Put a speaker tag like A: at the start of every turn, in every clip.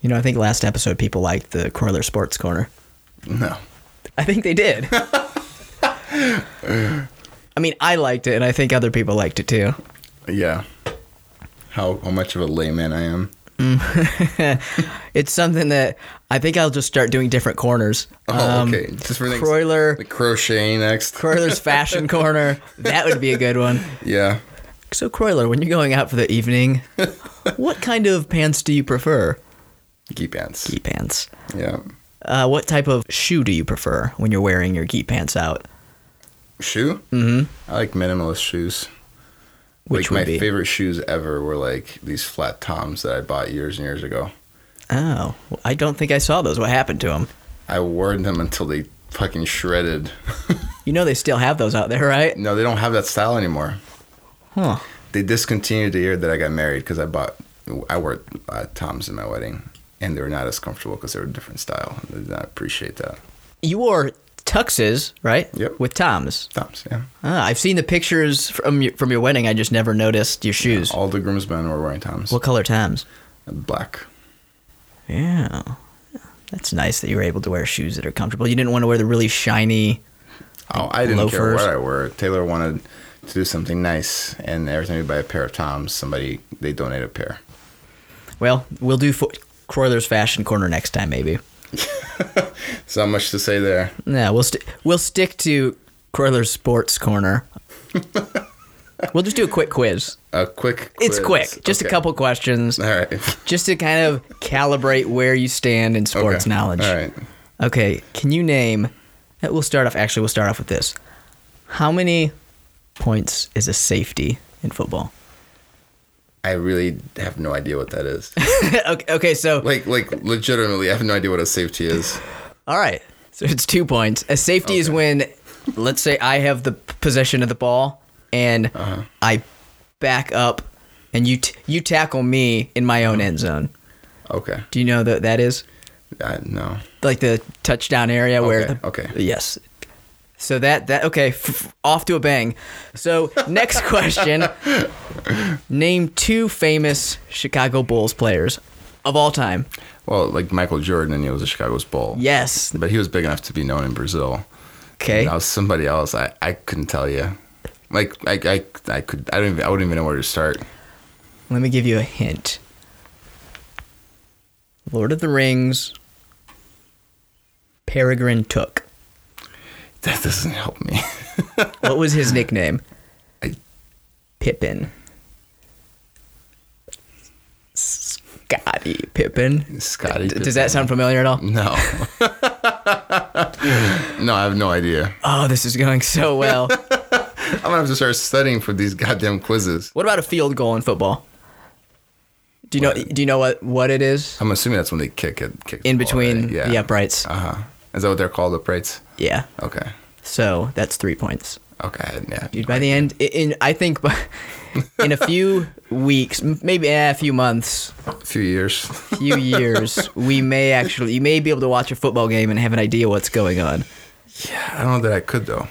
A: You know, I think last episode people liked the Croiler Sports Corner.
B: No.
A: I think they did. I mean, I liked it, and I think other people liked it too.
B: Yeah. How how much of a layman I am.
A: It's something that I think I'll just start doing different corners.
B: Oh,
A: Um,
B: okay. Just for things
A: Croiler,
B: like crocheting next.
A: Croiler's Fashion Corner. That would be a good one.
B: yeah.
A: So, Croiler, when you're going out for the evening, what kind of pants do you prefer?
B: Gi pants.
A: Gi pants.
B: Yeah.
A: Uh, what type of shoe do you prefer when you're wearing your gi pants out?
B: Shoe?
A: Mm-hmm.
B: I like minimalist shoes.
A: Which
B: like my
A: be?
B: favorite shoes ever were like these flat toms that I bought years and years ago.
A: Oh, well, I don't think I saw those. What happened to them?
B: I wore them until they fucking shredded.
A: You know they still have those out there, right?
B: no, they don't have that style anymore.
A: Huh.
B: They discontinued the year that I got married because I bought, I wore uh, toms in my wedding, and they're not as comfortable because they're a different style. I appreciate that.
A: You wore tuxes, right?
B: Yep.
A: With toms.
B: Toms, yeah.
A: Ah, I've seen the pictures from your, from your wedding. I just never noticed your shoes.
B: All the groomsmen were wearing toms.
A: What color toms?
B: Black.
A: Yeah. That's nice that you were able to wear shoes that are comfortable. You didn't want to wear the really shiny.
B: Oh, I didn't care what I wore. Taylor wanted to do something nice, and every time we buy a pair of toms, somebody they donate a pair.
A: Well, we'll do fo- Croiler's Fashion Corner next time, maybe.
B: So not much to say there.
A: Yeah, we'll st- we'll stick to Croiler's Sports Corner. we'll just do a quick quiz.
B: A quick.
A: It's quick, just a couple questions,
B: All right.
A: just to kind of calibrate where you stand in sports
B: Okay.
A: knowledge.
B: All right.
A: Okay, can you name? We'll start off. Actually, we'll start off with this. How many points is a safety in football?
B: I really have no idea what that is.
A: okay, okay, so
B: like, like legitimately, I have no idea what a safety is.
A: all right, so it's two points. A safety is when, let's say, I have the possession of the ball and
B: Uh-huh.
A: I back up, and you t- you tackle me in my own end zone.
B: Okay.
A: Do you know that that is
B: I, no.
A: like the touchdown area where
B: Okay,
A: the
B: okay.
A: yes. So that that okay, f- off to a bang. So next question: Name two famous Chicago Bulls players of all time.
B: Well, like Michael Jordan, and he was a Chicago's Bull.
A: Yes.
B: But he was big enough to be known in Brazil.
A: Okay.
B: Now somebody else, I, I couldn't tell you. Like I, I, I could I don't even I wouldn't even know where to start.
A: Let me give you a hint. Lord of the Rings. Peregrine Took.
B: That doesn't help me.
A: What was his nickname?
B: I-
A: Pippin. Scottie
B: Pippen.
A: Scottie. Does that sound familiar at all?
B: No. no, I have no idea.
A: Oh, this is going so well.
B: I'm gonna have to start studying for these goddamn quizzes.
A: what about a field goal in football? Do you know? Do you know what what it is?
B: I'm assuming that's when they kick it. Kick the
A: In
B: ball,
A: between
B: yeah.
A: the uprights.
B: Uh huh. Is that what they're called, uprights?
A: Yeah.
B: Okay.
A: So that's three points.
B: Okay. Yeah.
A: Dude, by the end, i- in I think, in a few weeks, maybe eh, a few months,
B: A few years.
A: few years, we may actually, you may be able to watch a football game and have an idea what's going on.
B: yeah. I don't know that I could though.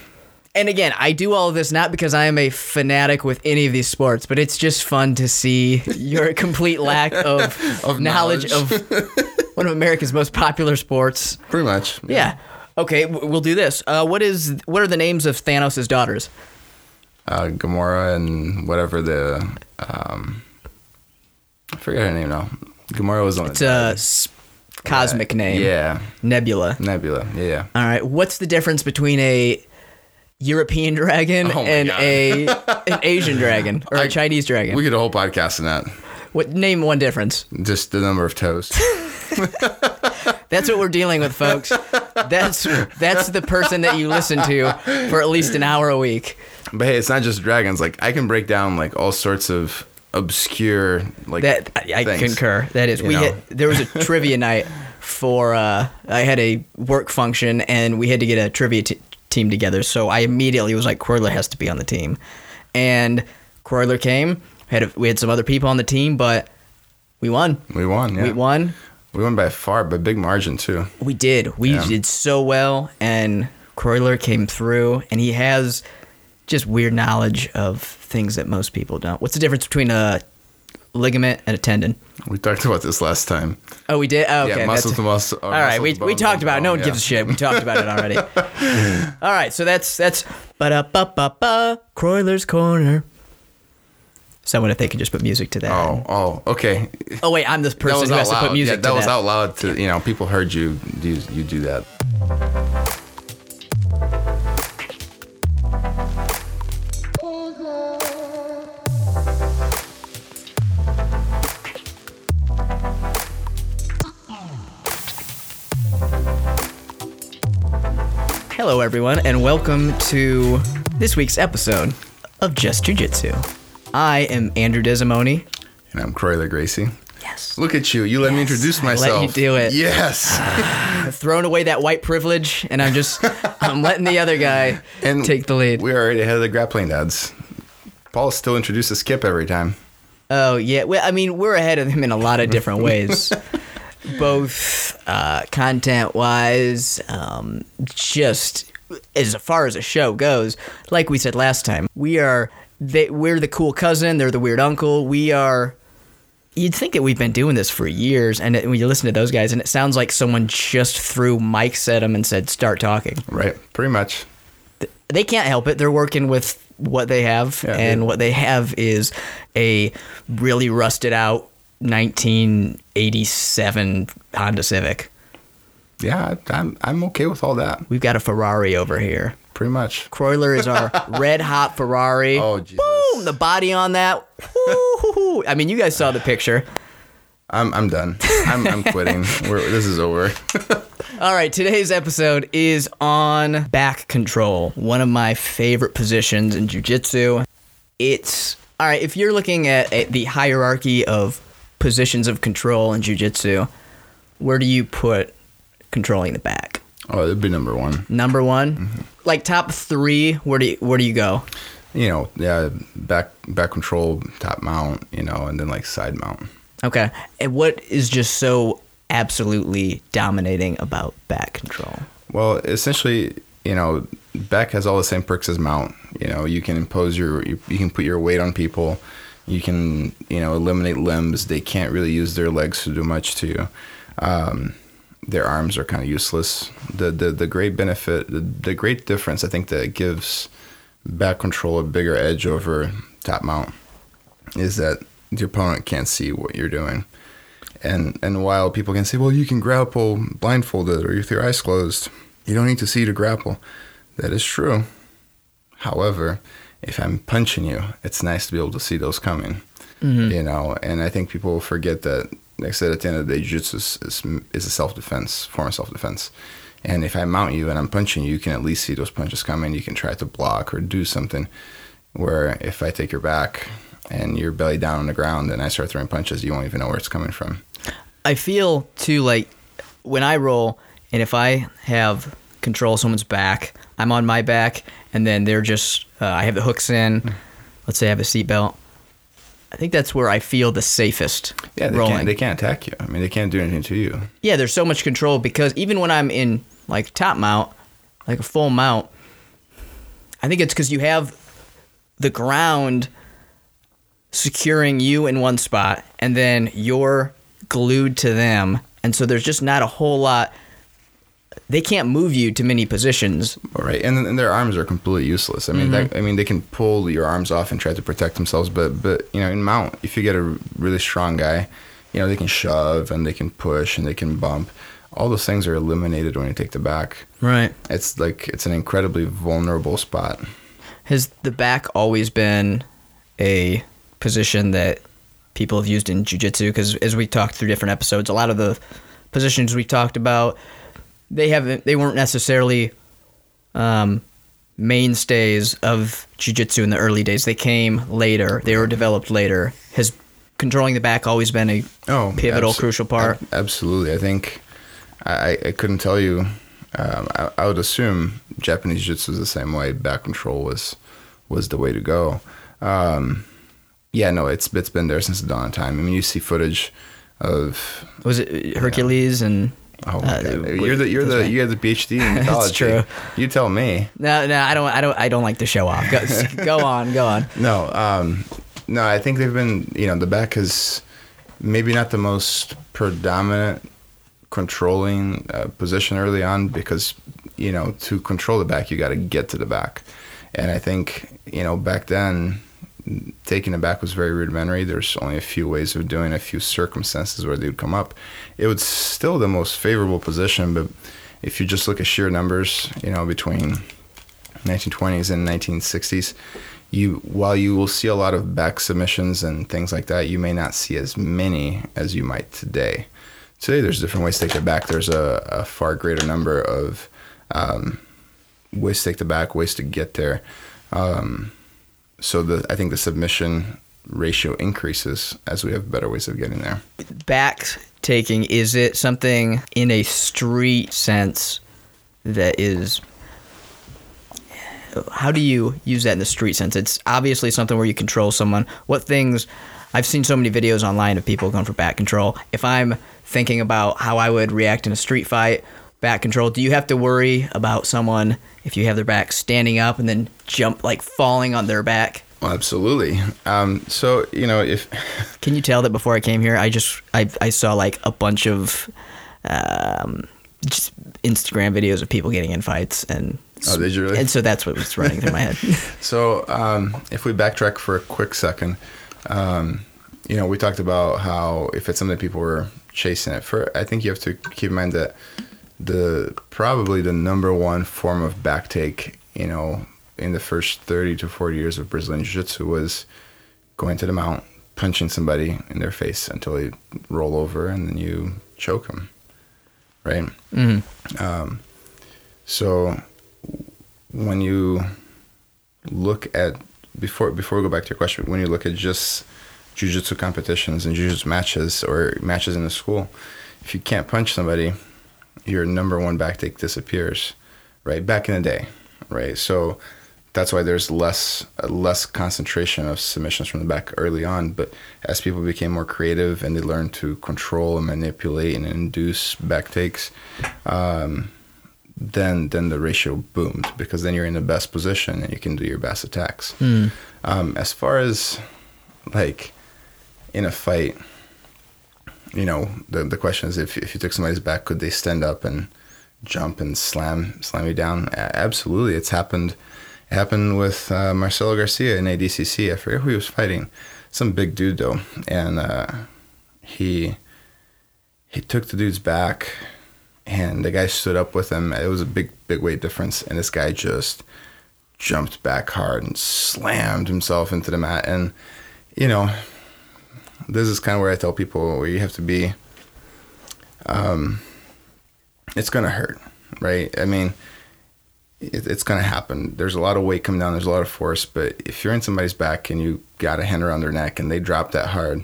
A: And again, I do all of this not because I am a fanatic with any of these sports, but it's just fun to see your complete lack of,
B: Of
A: knowledge,
B: knowledge.
A: of one of America's most popular sports.
B: Pretty much.
A: Yeah. Okay, w- we'll do this. Uh, what is what are the names of Thanos' daughters?
B: Uh, Gamora and whatever the um, I forget her name now. Gamora was on
A: It's a s- cosmic name.
B: Yeah.
A: Nebula.
B: Nebula. Yeah.
A: All right. What's the difference between a European dragon
B: Oh my
A: and
B: God.
A: a an Asian dragon or a
B: I-
A: Chinese dragon?
B: We could do a whole podcast on that.
A: what name one difference?
B: Just the number of toes.
A: That's what we're dealing with, folks. That's that's the person that you listen to for at least an hour a week.
B: but hey, it's not just dragons. Like I can break down like all sorts of obscure like
A: That I, I concur. That is, we
B: know.
A: there was a trivia night for. Uh, I had a work function and we had to get a trivia t- team together. So I immediately was like, Croiler has to be on the team, and Croiler came. Had a, we had some other people on the team, but we won.
B: We won. Yeah.
A: We won.
B: We won by far, by big margin too.
A: We did. We
B: Yeah.
A: did so well, and Croiler came through, and he has just weird knowledge of things that most people don't. What's the difference between a ligament, and a tendon.
B: We talked about this last time.
A: Oh, we did. Oh, okay,
B: yeah, muscle
A: that's-
B: to muscle.
A: Uh, All right, we, we talked about it. No one gives a shit. We talked about it already. All right, so that's that's ba da ba ba ba Croyler's corner. Someone if they could just put music to that.
B: Oh, oh, okay.
A: Oh, wait, I'm the
B: That
A: person who has to put music
B: yeah, that was
A: that.
B: out loud. To you know, people heard you. You, you do that.
A: Hello, everyone, and welcome to this week's episode of Just Jiu Jitsu. I am Andrew Desimoni.
B: And I'm Croyler Gracie.
A: Yes.
B: Look at you. You let me
A: Yes,
B: introduce
A: I let
B: myself.
A: you do it.
B: Yes.
A: I've thrown away that white privilege, and I'm just I'm letting the other guy
B: And
A: take the lead.
B: We're already ahead of the grappling dads. Paul still introduces Skip every time.
A: Oh yeah, well, I mean, we're ahead of him in a lot of different ways, both uh, content-wise, um, just as far as a show goes. Like we said last time, we are they, we're the cool cousin, they're the weird uncle. We are. You'd think that we've been doing this for years, and it, when you listen to those guys, and it sounds like someone just threw mics at them and said, "Start talking."
B: Right. Pretty much.
A: they can't help it. They're working with what they have,
B: Yeah,
A: and
B: they-
A: what they have is a really rusted out 1987 Honda Civic.
B: Yeah, I'm I'm okay with all that.
A: We've got a Ferrari over here.
B: Pretty much.
A: Croyler is our red hot Ferrari.
B: Oh, Jesus.
A: Boom! The body on that. Woo-hoo-hoo. I mean, you guys saw the picture.
B: I'm I'm done. I'm I'm quitting. We're, this is over.
A: All right, today's episode is on back control, one of my favorite positions in jiu-jitsu. It's all right, if you're looking at, at the hierarchy of positions of control in jiu-jitsu, where do you put controlling the back?
B: Oh, it'd be number one.
A: Number 1? Like top 3, where do you, where do you go?
B: You know, yeah, back back control, top mount, you know, and then like side mount.
A: Okay. And what is just so absolutely dominating about back control?
B: Well, essentially, you know, back has all the same perks as mount. You know, you can impose your, you, you can put your weight on people. You can, you know, eliminate limbs. They can't really use their legs to do much to you. Um, their arms are kind of useless. The, the the great benefit, the, the great difference, I think that gives back control a bigger edge over top mount is that the opponent can't see what you're doing. And and while people can say, well, you can grapple blindfolded or with your eyes closed, you don't need to see to grapple. That is true. However, if I'm punching you, it's nice to be able to see those coming. Mm-hmm. You know, and I think people forget that. Like I said, at the end of the day, jiu-jitsu is, is, is a self-defense, form of self-defense. And if I mount you and I'm punching you, you can at least see those punches coming. You can try to block or do something. Where if I take your back and you're belly down on the ground and I start throwing punches, you won't even know where it's coming from.
A: I feel too like when I roll, and if I have control of someone's back, I'm on my back, and then they're just uh, I have the hooks in. Let's say I have a seatbelt. I think that's where I feel the safest
B: Yeah, they
A: rolling.
B: can't, they can't attack you. I mean, they can't do anything to you.
A: yeah, there's so much control because even when I'm in like top mount, like a full mount, I think it's because you have the ground securing you in one spot, and then you're glued to them, and so there's just not a whole lot. They can't move you to many positions.
B: Right, and, and their arms are completely useless. I mean, that, mm-hmm. I mean, they can pull your arms off and try to protect themselves, but but you know, in mount, if you get a really strong guy, you know, they can shove and they can push and they can bump. All those things are eliminated when you take the back.
A: Right.
B: It's like it's an incredibly vulnerable spot.
A: Has the back always been a position that people have used in jiu-jitsu? Because as we talked through different episodes, a lot of the positions we talked about, they haven't, they weren't necessarily um, mainstays of jiu-jitsu in the early days. They came later. They were developed later. Has controlling the back always been a
B: Oh,
A: pivotal,
B: abso-
A: crucial part?
B: ab- absolutely. I think I, I couldn't tell you. Um, I, I would assume Japanese jiu-jitsu is the same way. Back control was was the way to go. Um, yeah, no, it's it's been there since the dawn of time. I mean, you see footage of
A: Was it Hercules and?
B: Oh
A: Uh,
B: you're the you're the you have the PhD in
A: true.
B: You tell me.
A: No, no, I don't. I don't. I don't like to show off. Go, go on. Go on.
B: No, um, no, I think they've been. You know, the back is maybe not the most predominant controlling uh, position early on because you know to control the back you got to get to the back, and I think you know back then taking the back was very rudimentary. There's only a few ways of doing, it, a few circumstances where they would come up. It was still the most favorable position, but if you just look at sheer numbers, you know, between 1920s and 1960s, you while you will see a lot of back submissions and things like that, you may not see as many as you might today. Today, there's different ways to take the back. There's a, a far greater number of um, ways to take the back, ways to get there. Um, so the I think the submission ratio increases as we have better ways of getting there.
A: Back taking is it something in a street sense that is how do you use that in the street sense? It's obviously something where you control someone. What things I've seen so many videos online of people going for back control. If I'm thinking about how I would react in a street fight, back control, do you have to worry about someone if you have their back standing up and then jump like falling on their back?
B: Well, absolutely. Um, so you know, if
A: can you tell that before I came here, I just I I saw like a bunch of um, just Instagram videos of people getting in fights and
B: oh, did you really?
A: And so that's what was running through my head.
B: so um, if we backtrack for a quick second, um, you know, we talked about how if it's something people were chasing it for, I think you have to keep in mind that the probably the number one form of backtake, you know, in the first 30 to 40 years of Brazilian Jiu-Jitsu was going to the mount, punching somebody in their face until they roll over, and then you choke them, right? Mm-hmm. Um, so when you look at before before we go back to your question, when you look at just jiu-jitsu competitions and jiu-jitsu matches or matches in the school, if you can't punch somebody, your number one backtake disappears, right? Back in the day, right? So that's why there's less less concentration of submissions from the back early on. But as people became more creative and they learned to control and manipulate and induce backtakes, um, then then the ratio boomed because then you're in the best position and you can do your best attacks. Mm. Um, as far as like in a fight, you know, the the question is if if you took somebody's back, could they stand up and jump and slam slam you down? Absolutely, it's happened. It happened with uh, Marcelo Garcia in ADCC. I forget who he was fighting. Some big dude though, and uh, he he took the dude's back, and the guy stood up with him. It was a big big weight difference, and this guy just jumped back hard and slammed himself into the mat. And you know, this is kind of where I tell people where you have to be. Um, it's gonna hurt, right? I mean, it, it's gonna happen. There's a lot of weight coming down. There's a lot of force, but if you're in somebody's back and you got a hand around their neck and they drop that hard,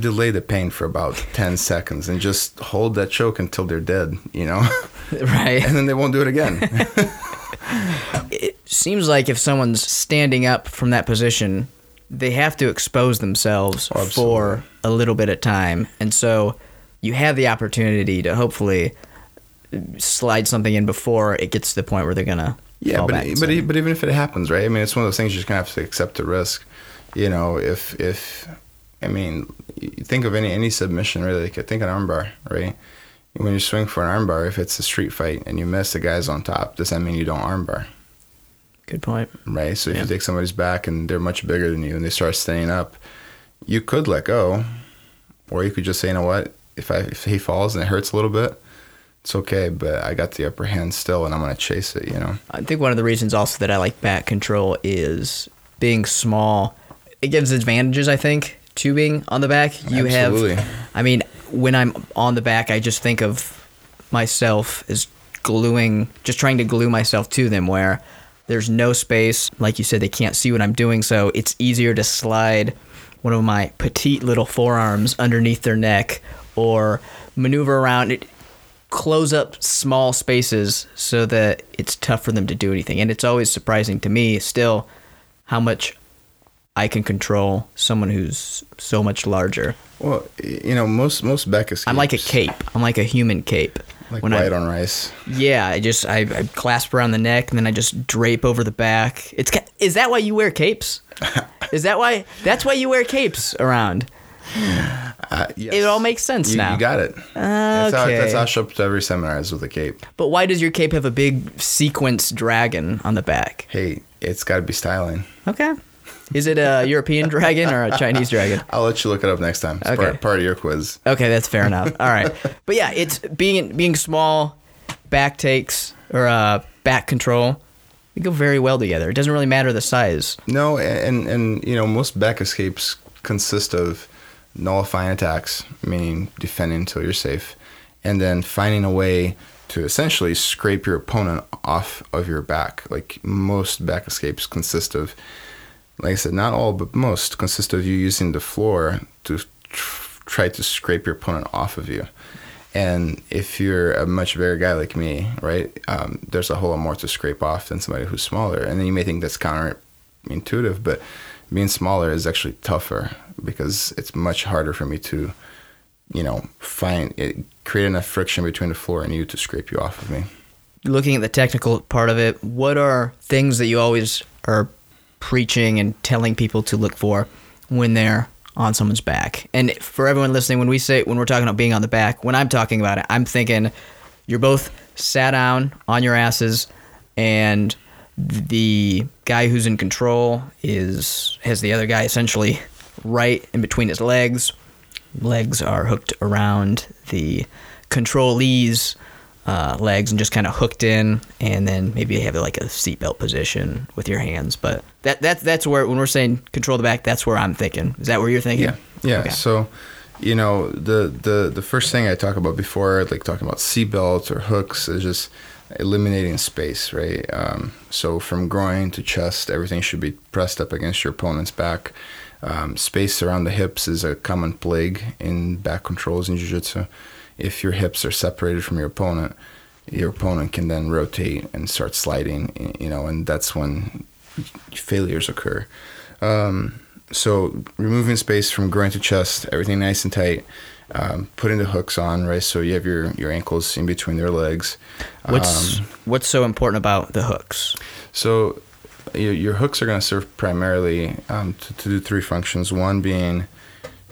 B: delay the pain for about 10 seconds and just hold that choke until they're dead, you know?
A: Right.
B: and then they won't do it again.
A: it seems like if someone's standing up from that position, they have to expose themselves oh, for a little bit of time. And so you have the opportunity to hopefully slide something in before it gets to the point where they're gonna.
B: Yeah, but but but even if it happens, right? I mean, it's one of those things you just kind of have to accept the risk. You know, if if I mean, think of any any submission really. Like, think an armbar, right? When you swing for an armbar, if it's a street fight and you miss, the guy's on top. Does that mean you don't armbar?
A: Good point.
B: Right. So if yeah. you take somebody's back and they're much bigger than you and they start standing up, you could let go, or you could just say, you know what, if I if he falls and it hurts a little bit, it's okay, but I got the upper hand still, and I'm gonna chase it. You know.
A: I think one of the reasons also that I like back control is being small. It gives advantages, I think, to being on the back. You Absolutely. have, I mean, when I'm on the back, I just think of myself as gluing, just trying to glue myself to them, where there's no space. Like you said, they can't see what I'm doing, so it's easier to slide one of my petite little forearms underneath their neck or maneuver around it close up small spaces so that it's tough for them to do anything and it's always surprising to me still how much I can control someone who's so much larger.
B: Well, you know, most most escapes.
A: I'm like a cape. I'm like a human cape.
B: Like when white I, on rice.
A: Yeah, I just I, I, clasp around the neck and then I just drape over the back. It's is that why you wear capes? Is that why? That's why you wear capes around.
B: Uh, yes.
A: It all makes sense
B: you,
A: now.
B: You got it. That's, how,
A: Okay.
B: that's how I show up to every seminar is with a cape.
A: But why does your cape have a big sequence dragon on the back?
B: Hey, it's got to be styling.
A: Okay. Is it a European dragon or a Chinese dragon?
B: I'll let you look it up next time. It's
A: Okay.
B: part, part of your quiz.
A: Okay, that's fair enough. All right, but yeah, it's being being small, back takes or uh, back control. They go very well together. It doesn't really matter the size.
B: No, and and you know most back escapes consist of nullifying attacks, meaning defending until you're safe, and then finding a way to essentially scrape your opponent off of your back. Like most back escapes consist of, like I said, not all but most consist of you using the floor to tr- try to scrape your opponent off of you. And if you're a much bigger guy like me, right, um, there's a whole lot more to scrape off than somebody who's smaller. And then you may think that's counterintuitive, but being smaller is actually tougher because it's much harder for me to, you know, find it, create enough friction between the floor and you to scrape you off of me.
A: Looking at the technical part of it, what are things that you always are preaching and telling people to look for when they're on someone's back? And for everyone listening, when we say when we're talking about being on the back, when I'm talking about it, I'm thinking you're both sat down on your asses and the guy who's in control is has the other guy essentially right in between his legs. Legs are hooked around the controlee's uh, legs and just kind of hooked in, and then maybe have like a seatbelt position with your hands. But that that's that's where when we're saying control the back, that's where I'm thinking. Is that where you're thinking?
B: Yeah, yeah.
A: Okay.
B: So, you know, the the the first thing I talk about before, like talking about seatbelts or hooks, is just eliminating space, right? Um, so from groin to chest, everything should be pressed up against your opponent's back. Um, space around the hips is a common plague in back controls in jiu-jitsu. If your hips are separated from your opponent, your opponent can then rotate and start sliding, you know, and that's when failures occur. Um, so removing space from groin to chest, everything nice and tight. Um, putting the hooks on, right? So you have your, your ankles in between their legs.
A: What's
B: Um,
A: what's so important about the hooks?
B: so your, your hooks are going to serve primarily um, to, to do three functions. One being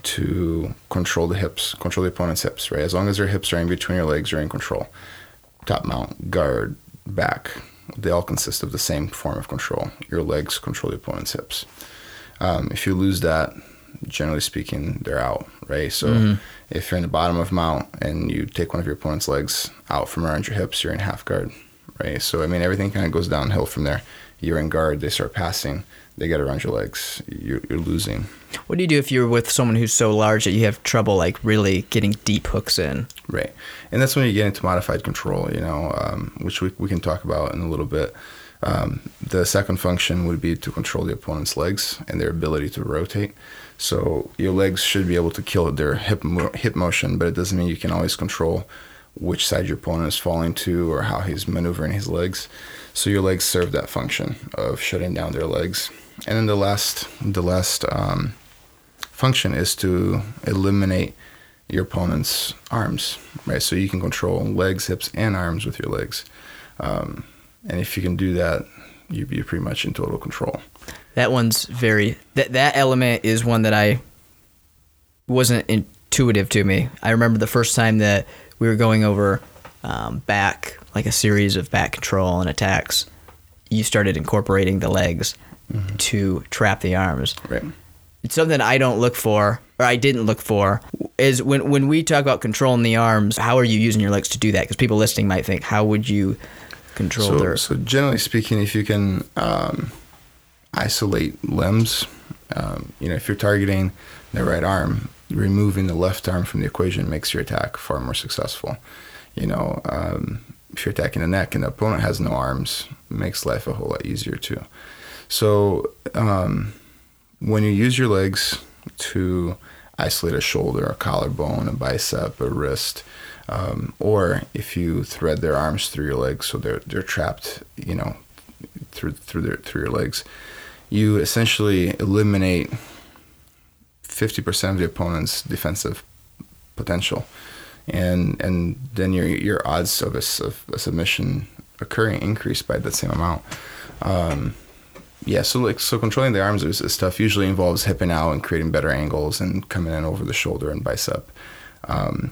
B: to control the hips, control the opponent's hips, right? As long as their hips are in between your legs, you're in control. Top mount, guard, back, they all consist of the same form of control. Your legs control the opponent's hips. Um, if you lose that, generally speaking, they're out, right? So if you're in the bottom of mount and you take one of your opponent's legs out from around your hips, you're in half guard, right? So I mean, everything kind of goes downhill from there. You're in guard, they start passing, they get around your legs, you're, you're losing.
A: What do you do if you're with someone who's so large that you have trouble like really getting deep hooks in?
B: Right. And that's when you get into modified control, you know, um, which we, we can talk about in a little bit. Um, the second function would be to control the opponent's legs and their ability to rotate. So your legs should be able to kill their hip, mo- hip motion, but it doesn't mean you can always control which side your opponent is falling to or how he's maneuvering his legs. So your legs serve that function of shutting down their legs. And then the last, the last um, function is to eliminate your opponent's arms, right? So you can control legs, hips, and arms with your legs. Um, and if you can do that, you, you're pretty much in total control.
A: That one's very that that element is one that I wasn't intuitive to me. I remember the first time that we were going over um, back like a series of back control and attacks. You started incorporating the legs to trap the arms.
B: Right.
A: It's something I don't look for, or I didn't look for, is when when we talk about controlling the arms. How are you using your legs to do that? Because people listening might think, how would you control
B: So,
A: their?
B: so generally speaking, if you can um, isolate limbs, um, you know, if you're targeting the right arm, removing the left arm from the equation makes your attack far more successful. You know, um, if you're attacking the neck and the opponent has no arms, makes life a whole lot easier too. So um, when you use your legs to isolate a shoulder, a collarbone, a bicep, a wrist, um, or if you thread their arms through your legs so they're they're trapped, you know, through through their through your legs, you essentially eliminate fifty percent of the opponent's defensive potential, and and then your your odds of a, of a submission occurring increase by that same amount. Um, yeah, so like so controlling the arms is, is stuff usually involves hipping out and creating better angles and coming in over the shoulder and bicep. Um,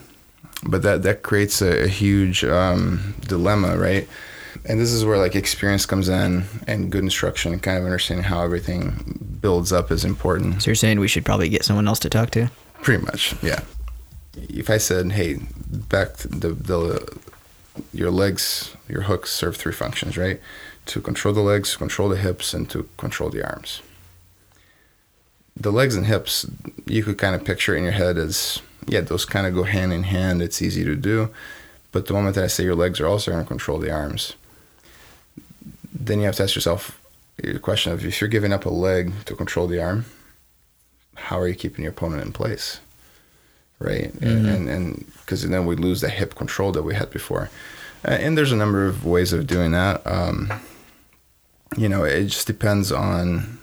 B: but that that creates a, a huge um, dilemma, right? And this is where like experience comes in and good instruction and kind of understanding how everything builds up is important.
A: So you're saying we should probably get someone else to talk to?
B: Pretty much, yeah. If I said, "Hey, back to the the your legs, your hooks serve three functions, right? To control the legs, control the hips, and to control the arms." The legs and hips, you could kind of picture in your head as yeah, those kind of go hand in hand. It's easy to do, but the moment that I say your legs are also going to control the arms, then you have to ask yourself the question of if you're giving up a leg to control the arm, how are you keeping your opponent in place? Right. Mm-hmm. And, and because then we lose the hip control that we had before. Uh, and there's a number of ways of doing that. Um, you know, it just depends on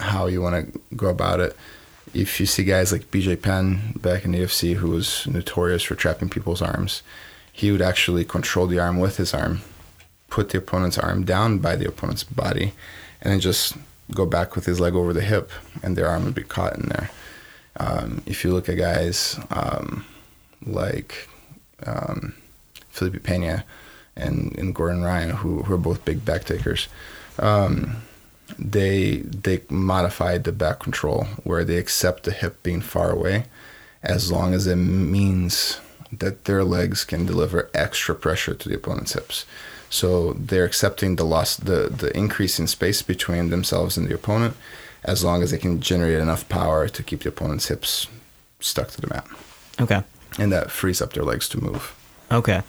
B: how you want to go about it. If you see guys like BJ Penn back in the UFC, who was notorious for trapping people's arms, he would actually control the arm with his arm put the opponent's arm down by the opponent's body and then just go back with his leg over the hip and their arm would be caught in there. Um, if you look at guys um, like um, Felipe Pena and, and Gordon Ryan, who, who are both big back takers, um, they they modified the back control where they accept the hip being far away as long as it means that their legs can deliver extra pressure to the opponent's hips. So they're accepting the loss, the the increase in space between themselves and the opponent, as long as they can generate enough power to keep the opponent's hips stuck to the mat.
A: Okay.
B: And that frees up their legs to move.
A: Okay.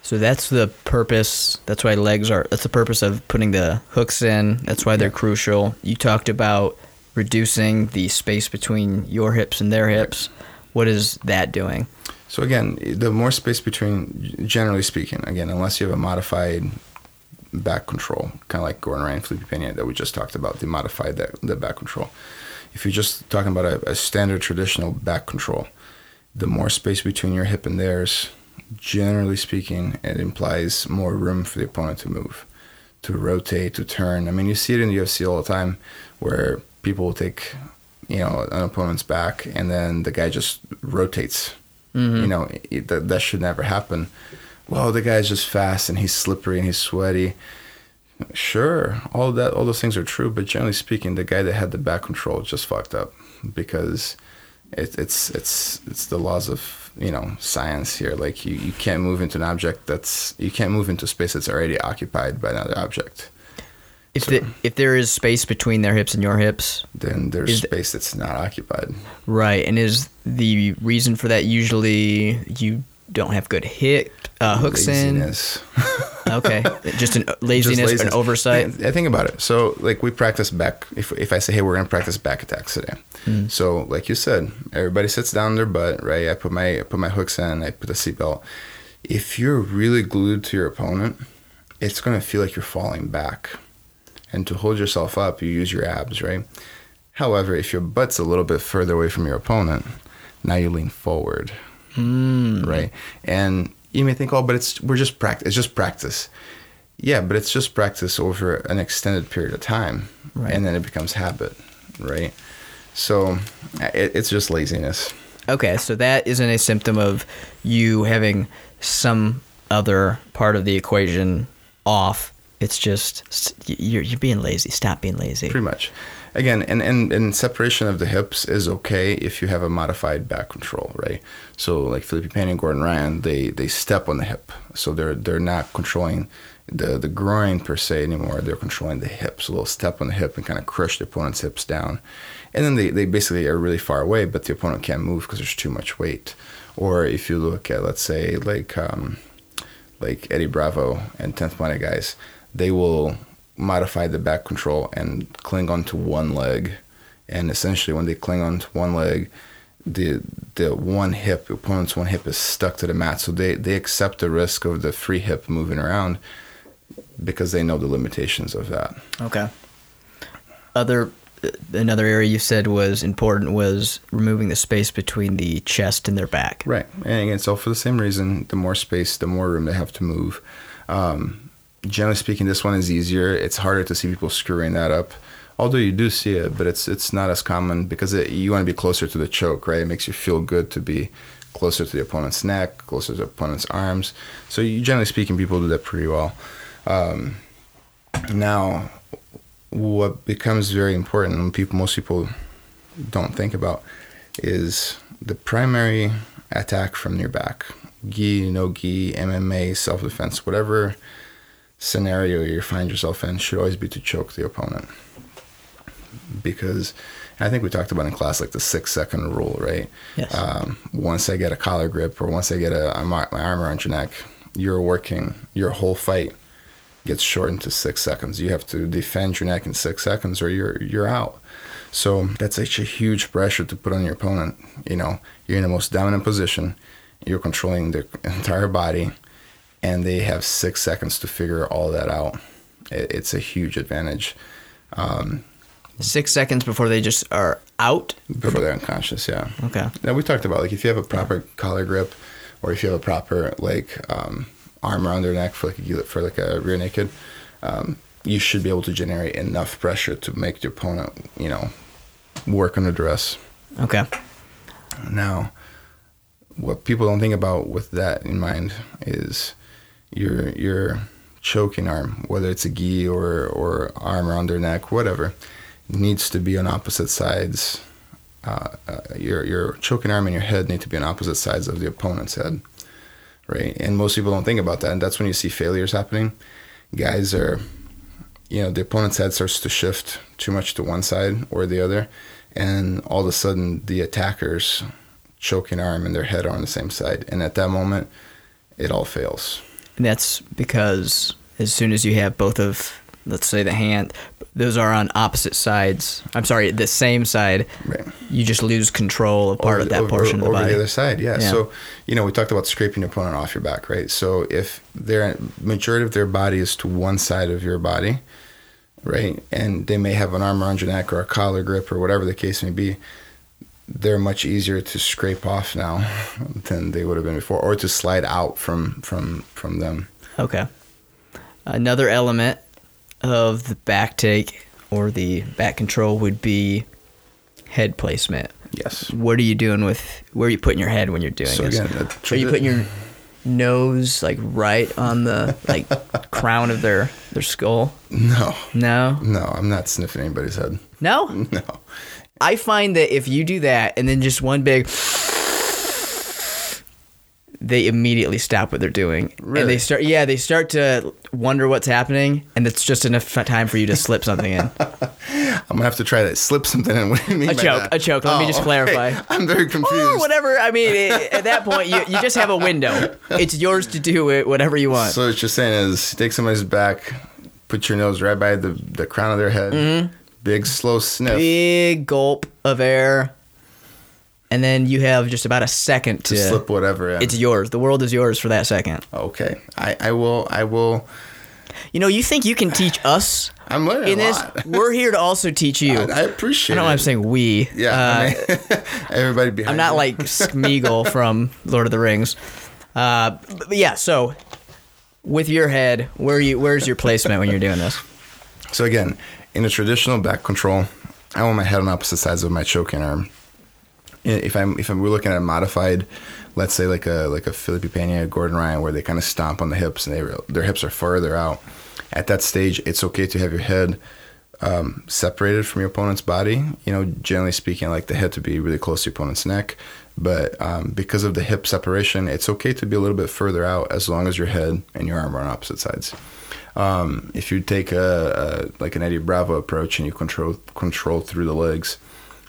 A: So that's the purpose. That's why legs are. That's the purpose of putting the hooks in. That's why they're yeah. crucial. You talked about reducing the space between your hips and their hips. What is that doing?
B: So again, the more space between, generally speaking, again, unless you have a modified back control, kind of like Gordon Ryan, Felipe Pena that we just talked about, they modified that the back control. If you're just talking about a, a standard traditional back control, the more space between your hip and theirs, generally speaking, it implies more room for the opponent to move, to rotate, to turn. I mean, you see it in the UFC all the time, where people will take, you know, an opponent's back, and then the guy just rotates Mm-hmm. You know, it, that, that should never happen. Well, the guy's just fast and he's slippery and he's sweaty. Sure, all that, all those things are true, but generally speaking, the guy that had the back control just fucked up because it, it's it's it's the laws of you know science here. Like you, you can't move into an object that's you can't move into space that's already occupied by another object.
A: If so, the, if there is space between their hips and your hips,
B: then there's space that's not occupied.
A: Right, and is the reason for that usually you don't have good hit uh, hooks laziness. in? okay, just an laziness, just laziness, an oversight.
B: I think about it. So, like, we practice back. If if I say, hey, we're gonna practice back attacks today. Mm. So, like you said, everybody sits down on their butt, right? I put my I put my hooks in. I put the seatbelt. If you're really glued to your opponent, it's gonna feel like you're falling back and to hold yourself up, you use your abs, right? However, if your butt's a little bit further away from your opponent, now you lean forward, mm. right? And you may think, oh, but it's we're just practice. It's just practice. Yeah, but it's just practice over an extended period of time, right. and then it becomes habit, right? So it, it's just laziness.
A: Okay, so that isn't a symptom of you having some other part of the equation off it's just you're you're being lazy. Stop being lazy.
B: Pretty much. Again, and, and, and separation of the hips is okay if you have a modified back control, right? So like Felipe Pena and Gordon Ryan, they they step on the hip, so they're they're not controlling the the groin per se anymore. They're controlling the hip, so they'll step on the hip and kind of crush the opponent's hips down, and then they, they basically are really far away, but the opponent can't move because there's too much weight. Or if you look at let's say like um, like Eddie Bravo and Tenth Planet guys they will modify the back control and cling onto one leg. And essentially, when they cling onto one leg, the the one hip, opponent's one hip is stuck to the mat. So they, they accept the risk of the free hip moving around because they know the limitations of that.
A: Okay. Other another area you said was important was removing the space between the chest and their back.
B: Right. And again, so for the same reason, the more space, the more room they have to move. Um, generally speaking, this one is easier. It's harder to see people screwing that up. Although you do see it, but it's it's not as common because it, you want to be closer to the choke, right? It makes you feel good to be closer to the opponent's neck, closer to the opponent's arms. So you, generally speaking, people do that pretty well. Um, now, what becomes very important, and people most people don't think about, is the primary attack from your back. Gi, no gi, MMA, self defense, whatever scenario you find yourself in, should always be to choke the opponent. Because I think we talked about in class like the six second rule, right?
A: Yes.
B: Um, once I get a collar grip or once I get a, my arm around your neck, you're working your whole fight gets shortened to six seconds. You have to defend your neck in six seconds or you're you're out. So that's such a huge pressure to put on your opponent. You know, you're in the most dominant position, you're controlling the entire body, and they have six seconds to figure all that out. It's a huge advantage. Um,
A: Six seconds before they just are out.
B: before they're unconscious, yeah.
A: Okay.
B: Now we talked about like if you have a proper collar grip, or if you have a proper like um, arm around their neck for like a for like a rear naked, um, you should be able to generate enough pressure to make the opponent, you know, work under duress.
A: Okay.
B: Now, what people don't think about with that in mind is your your choking arm, whether it's a gi or or arm around their neck, whatever, needs to be on opposite sides. Uh, uh, your your choking arm and your head need to be on opposite sides of the opponent's head, right? And most people don't think about that, and that's when you see failures happening. Guys are, you know, the opponent's head starts to shift too much to one side or the other, and all of a sudden the attacker's choking arm and their head are on the same side, and at that moment, it all fails.
A: And that's because as soon as you have both of, let's say, the hand, those are on opposite sides. I'm sorry, the same side.
B: Right.
A: You just lose control of part of that
B: over,
A: portion
B: over
A: of the body.
B: Over the other side. Yeah.
A: Yeah.
B: So you know we talked about scraping your opponent off your back, right? So if their majority of their body is to one side of your body, right, and they may have an arm around your neck or a collar grip or whatever the case may be, they're much easier to scrape off now than they would have been before, or to slide out from from from them.
A: Okay. Another element of the back take or the back control would be head placement.
B: Yes.
A: What are you doing with where are you putting your head when you're doing
B: So
A: this?
B: again, the
A: are you putting your nose like right on the like crown of their their skull?
B: No,
A: No.
B: no, I'm not sniffing anybody's head.
A: No?
B: No.
A: I find that if you do that and then just one big they immediately stop what they're doing and they start yeah they start to wonder what's happening and it's just enough time for you to slip something in
B: I'm gonna have to try that. Slip something in. What do you mean
A: A
B: by
A: choke,
B: that?
A: a choke. Let me just clarify.
B: I'm very confused.
A: or whatever i mean it, at that point you, you just have a window it's yours to do it whatever you want
B: So what you're saying is take somebody's back, put your nose right by the, the crown of their head,
A: Mm-hmm.
B: Big slow sniff
A: big gulp of air and then you have just about a second to,
B: to slip whatever in.
A: it's yours the world is yours for that second
B: okay. I, I will I will
A: you know you think you can teach us
B: I'm learning
A: in
B: a
A: this
B: lot.
A: we're here to also teach you
B: I, I
A: I
B: appreciate
A: don't know why I'm saying we.
B: Yeah,
A: Uh,
B: I mean, everybody behind
A: I'm not
B: you.
A: like Smeagol from Lord of the Rings. Uh, but, but yeah, so with your head, where you where's your placement when you're doing this?
B: So again, in a traditional back control, I want my head on opposite sides of my choking arm. If I'm if I'm, we're looking at a modified, let's say like a like a Felipe Pena, Gordon Ryan, where they kind of stomp on the hips and they their hips are further out. At that stage, it's okay to have your head um, separated from your opponent's body. You know, generally speaking, I like the head to be really close to your opponent's neck. But um, because of the hip separation, it's okay to be a little bit further out as long as your head and your arm are on opposite sides. Um, if you take a, a like an Eddie Bravo approach and you control control through the legs,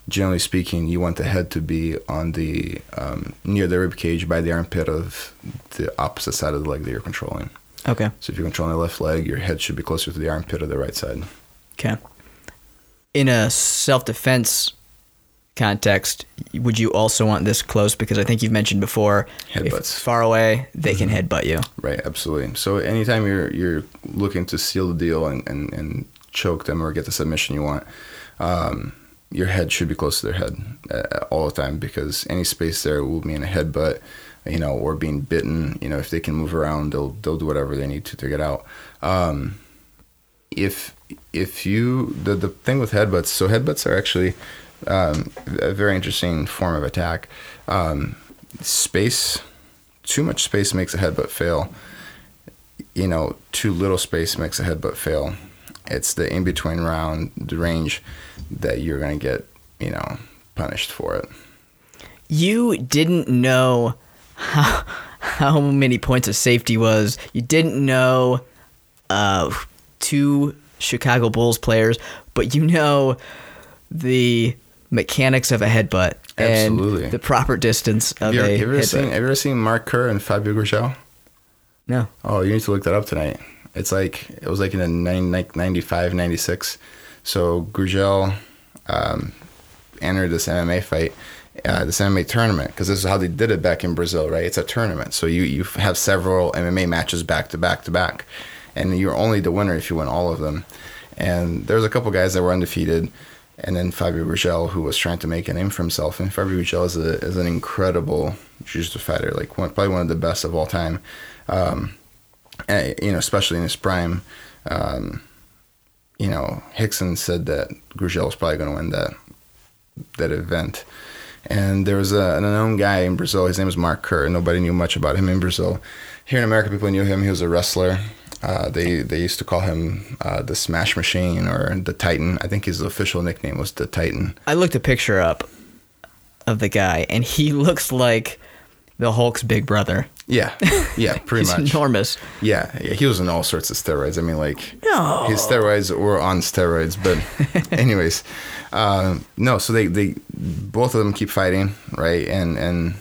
B: generally speaking, you want the head to be on the um, near the rib cage by the armpit of the opposite side of the leg that you're controlling.
A: Okay.
B: So if you're controlling the left leg, your head should be closer to the armpit of the right side.
A: Okay. In a self-defense context, would you also want this close? Because I think you've mentioned before,
B: Headbutts.
A: far away, they can
B: Mm-hmm.
A: headbutt you.
B: Right, absolutely. So anytime you're you're looking to seal the deal and, and, and choke them or get the submission you want, um, your head should be close to their head uh, all the time because any space there will mean a headbutt, you know, or being bitten. You know, if they can move around, they'll they'll do whatever they need to to get out. Um, if if you the the thing with headbutts, so headbutts are actually um, a very interesting form of attack. Um, space, too much space makes a headbutt fail. You know, too little space makes a headbutt fail. It's the in between round, the range that you're gonna get, you know, punished for it.
A: You didn't know how how many points of safety was. You didn't know uh, two Chicago Bulls players, but you know the mechanics of a headbutt
B: Absolutely.
A: and the proper distance of
B: Have you, ever,
A: a
B: have you ever
A: headbutt.
B: seen Have you ever seen Mark Kerr and Fabio Gurgel?
A: no.
B: Oh, you need to look that up tonight. It's like it was like in a 9, like 95, 96. So Gurgel um, entered this MMA fight, uh, this MMA tournament, because this is how they did it back in Brazil, right? It's a tournament, so you you have several MMA matches back to back to back, and you're only the winner if you win all of them. And there's a couple guys that were undefeated, and then Fabio Gurgel, who was trying to make a name for himself. And Fabio Gurgel is, a, is an incredible jiu-jitsu fighter, like one, probably one of the best of all time. Um, and, you know, especially in his prime. Um, you know, Rickson said that Gurgel was probably going to win that that event. And there was a, an unknown guy in Brazil. His name was Mark Kerr. Nobody knew much about him in Brazil. Here in America, people knew him. He was a wrestler. Uh, they they used to call him uh, the Smash Machine or the Titan. I think his official nickname was the Titan.
A: I looked a picture up of the guy, and he looks like the Hulk's big brother.
B: Yeah, yeah, pretty
A: He's
B: much.
A: enormous.
B: Yeah, yeah, he was on all sorts of steroids. I mean, like
A: No.
B: his steroids were on steroids. But, anyways, um, no. So they they both of them keep fighting, right? And and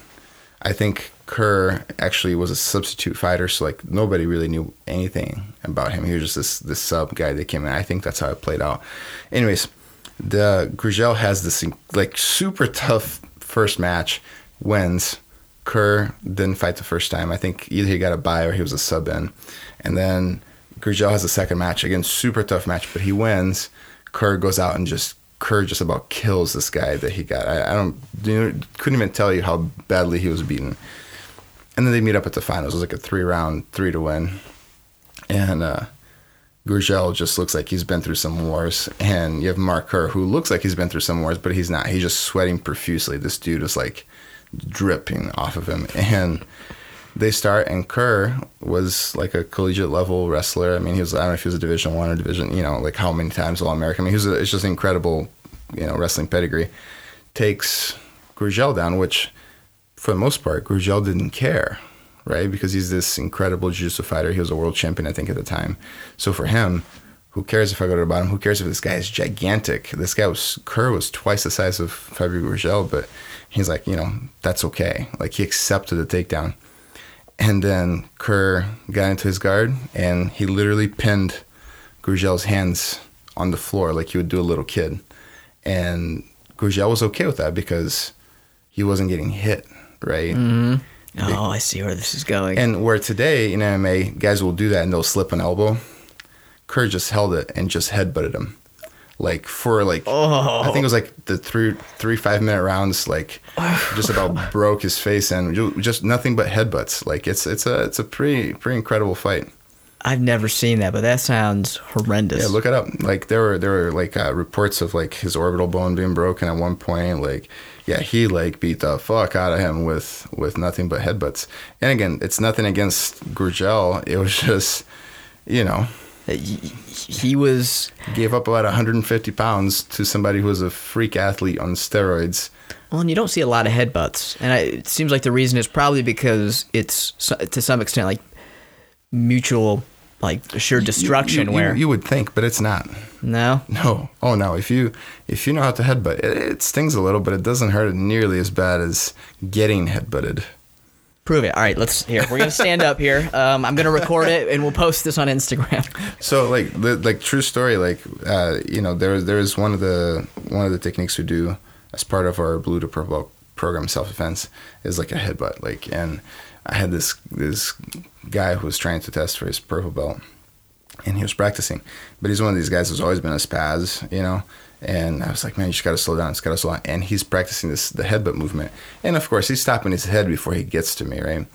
B: I think Kerr actually was a substitute fighter, so like nobody really knew anything about him. He was just this this sub guy that came in. I think that's how it played out. Anyways, the Gurgel has this like super tough first match, wins. Kerr didn't fight the first time. I think either he got a bye or he was a sub in. And then Gurgel has a second match. Again, super tough match, but he wins. Kerr goes out and just Kerr just about kills this guy that he got. I, I don't couldn't even tell you how badly he was beaten. And then they meet up at the finals. It was like a three round, three to win. And uh Gurgel just looks like he's been through some wars. And you have Mark Kerr, who looks like he's been through some wars, but he's not. He's just sweating profusely. This dude is like dripping off of him. And they start, and Kerr was like a collegiate level wrestler. I mean, he was, I don't know if he was a Division One or Division, you know, like how many times All American. I mean, he was a, it's just incredible, you know, wrestling pedigree. Takes Gurgel down, which for the most part, Gurgel didn't care, right? Because he's this incredible jiu-jitsu fighter. He was a world champion, I think, at the time. So for him, who cares if I go to the bottom? Who cares if this guy is gigantic? This guy was Kerr was twice the size of Fabio Gurgel, but he's like, you know, that's okay. Like he accepted the takedown. And then Kerr got into his guard and he literally pinned Gurgel's hands on the floor like he would do a little kid. And Gurgel was okay with that because he wasn't getting hit, right?
A: Oh, I see where this is going.
B: And where today in MMA, guys will do that and they'll slip an elbow. Kerr just held it and just headbutted him. Like for like
A: Oh.
B: I think it was like the three three five minute rounds, like just about broke his face and just nothing but headbutts. Like it's it's a it's a pretty pretty incredible fight.
A: I've never seen that, but that sounds horrendous.
B: Yeah, look it up. Like there were there were like uh, reports of like his orbital bone being broken at one point. Like yeah, he like beat the fuck out of him with with nothing but headbutts. And again, it's nothing against Gurgel. It was just you know
A: He- was
B: gave up about 150 pounds to somebody who was a freak athlete on steroids.
A: well, and you don't see a lot of headbutts, and I, it seems like the reason is probably because it's to some extent like mutual, like assured destruction.
B: You, you-
A: where
B: you would think, but it's not.
A: no,
B: No. Oh no. If you if you know how to headbutt, it, it stings a little, but it doesn't hurt nearly as bad as getting headbutted.
A: prove it. All right, let's here. We're gonna stand up here. Um, I'm gonna record it, and we'll post this on Instagram.
B: So like the, like true story like uh, you know there there was one of the one of the techniques we do as part of our blue to purple program self defense is like a headbutt like and I had this this guy who was trying to test for his purple belt and he was practicing but he's one of these guys who's always been a spaz you know And I was like, man, you just gotta slow down. It's gotta slow down. And he's practicing this the headbutt movement. And of course, he's stopping his head before he gets to me, right?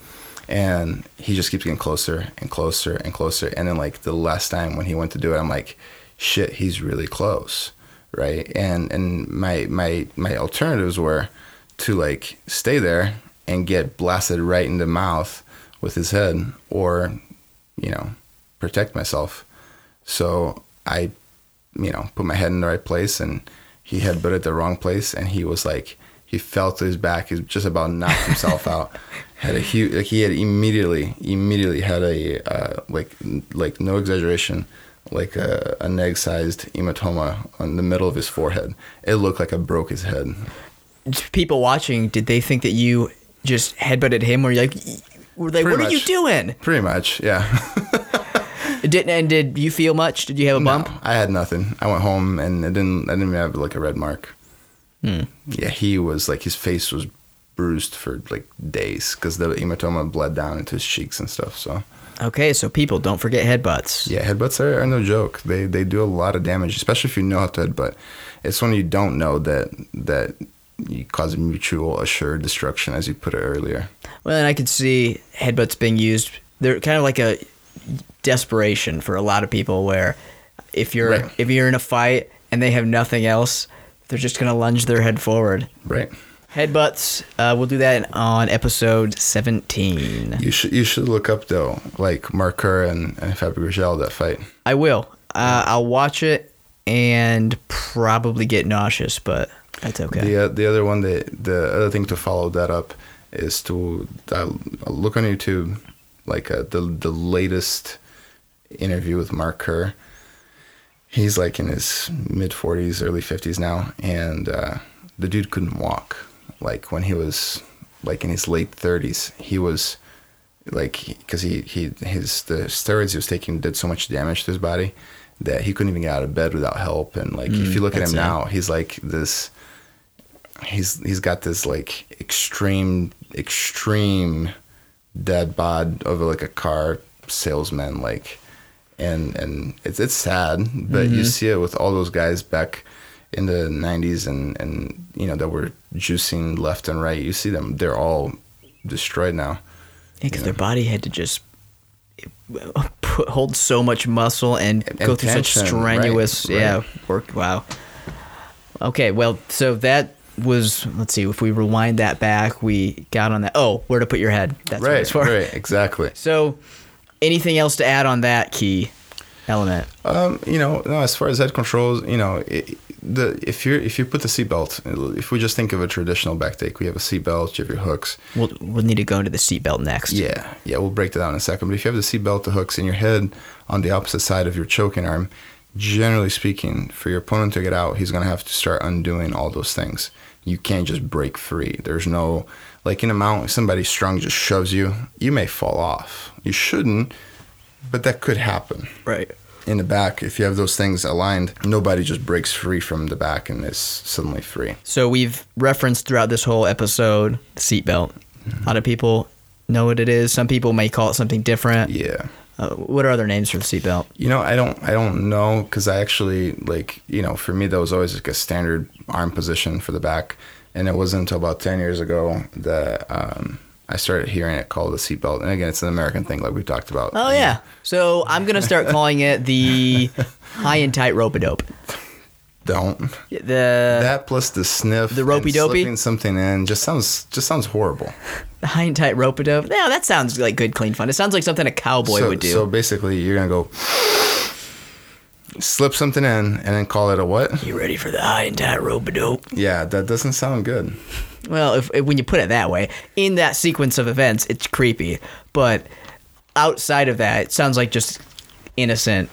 B: And he just keeps getting closer and closer and closer. And then like the last time when he went to do it, I'm like, shit, he's really close, right? And and my my my alternatives were to like stay there and get blasted right in the mouth with his head, or you know, protect myself. So I, you know, put my head in the right place, and he headbutted the wrong place, and he was like, he fell to his back. He just about knocked himself out. Had a huge, like he had immediately, immediately had a uh, like, like no exaggeration, like a, a egg-sized hematoma on the middle of his forehead. It looked like I broke his head.
A: People watching, did they think that you just headbutted him, or you like, were they,
B: Pretty
A: what are you doing?
B: Pretty much, yeah.
A: didn't and did you feel much? Did you have a bump?
B: No, I had nothing. I went home and I didn't. I didn't even have like a red mark.
A: Hmm.
B: Yeah, he was like his face was bruised for like days because the hematoma bled down into his cheeks and stuff. So
A: Okay, so people don't forget headbutts.
B: yeah, headbutts are, are no joke. They they do a lot of damage, especially if you know how to headbutt. It's when you don't know that that you cause mutual assured destruction, as you put it earlier.
A: Well, and I could see headbutts being used. They're kind of like a desperation for a lot of people, where if you're
B: Right.
A: if you're in a fight and they have nothing else, they're just gonna lunge their head forward.
B: Right.
A: Headbutts. Uh, we'll do that on episode seventeen.
B: You should you should look up though, like Mark Kerr and, and Fabio Gurgel, that fight.
A: I will. Uh, I'll watch it and probably get nauseous, but that's okay.
B: The uh, the other one, the the other thing to follow that up is to uh, look on YouTube, like uh, the the latest interview with Mark Kerr. He's like in his mid forties, early fifties now, and uh, the dude couldn't walk. Like when he was like in his late thirties, he was like because he he his the steroids he was taking did so much damage to his body that he couldn't even get out of bed without help. And like if you look at him
A: sad.
B: now, he's like this he's he's got this like extreme extreme dead bod of like a car salesman like and and it's it's sad but you mm-hmm. see it with all those guys back in the 90s and and you know that were juicing left and right you see them they're all destroyed now
A: because their body had to just put, hold so much muscle and,
B: And-
A: go through such
B: tension, right,
A: strenuous,
B: right.
A: yeah, work. Wow. Okay, well, so that was. Let's see. If we rewind that back, we got on that. Oh, where to put your head? That's
B: right
A: for.
B: right exactly
A: So, anything else to add on that key element?
B: Um, you know, no. As far as head controls, you know, it, the if you if you put the seatbelt, if we just think of a traditional back take, we have a seatbelt, you have your hooks.
A: We'll we'll need to go into the seatbelt next.
B: Yeah, yeah, we'll break that down in a second. But if you have the seatbelt, the hooks, and your head on the opposite side of your choking arm, generally speaking, for your opponent to get out, he's gonna have to start undoing all those things. You can't just break free. There's no like in a mount, if somebody strong just shoves you, you may fall off. You shouldn't, but that could happen
A: Right.
B: in the back, if you have those things aligned, nobody just breaks free from the back and is suddenly free.
A: So we've referenced throughout this whole episode the seatbelt. Mm-hmm. A lot of people know what it is. Some people may call it something different.
B: Yeah.
A: Uh, what are other names for the seatbelt?
B: You know, I don't, I don't know because I actually like, you know, for me that was always like a standard arm position for the back, and it wasn't until about ten years ago that um, I started hearing it called the seatbelt. And again, it's an American thing, like we talked about.
A: Oh yeah. So I'm gonna start calling it the high and tight rope a dope.
B: Don't
A: The
B: that plus the sniff,
A: The ropey dopey?
B: something in just sounds just sounds horrible.
A: The high and tight rope a dope. Yeah, that sounds like good, clean fun. It sounds like something a cowboy
B: so,
A: would do.
B: So basically, you're gonna go slip something in and then call it a what?
A: you ready for the high and tight rope a dope?
B: Yeah, that doesn't sound good.
A: Well, if, if when you put it that way, in that sequence of events, it's creepy. But outside of that, it sounds like just innocent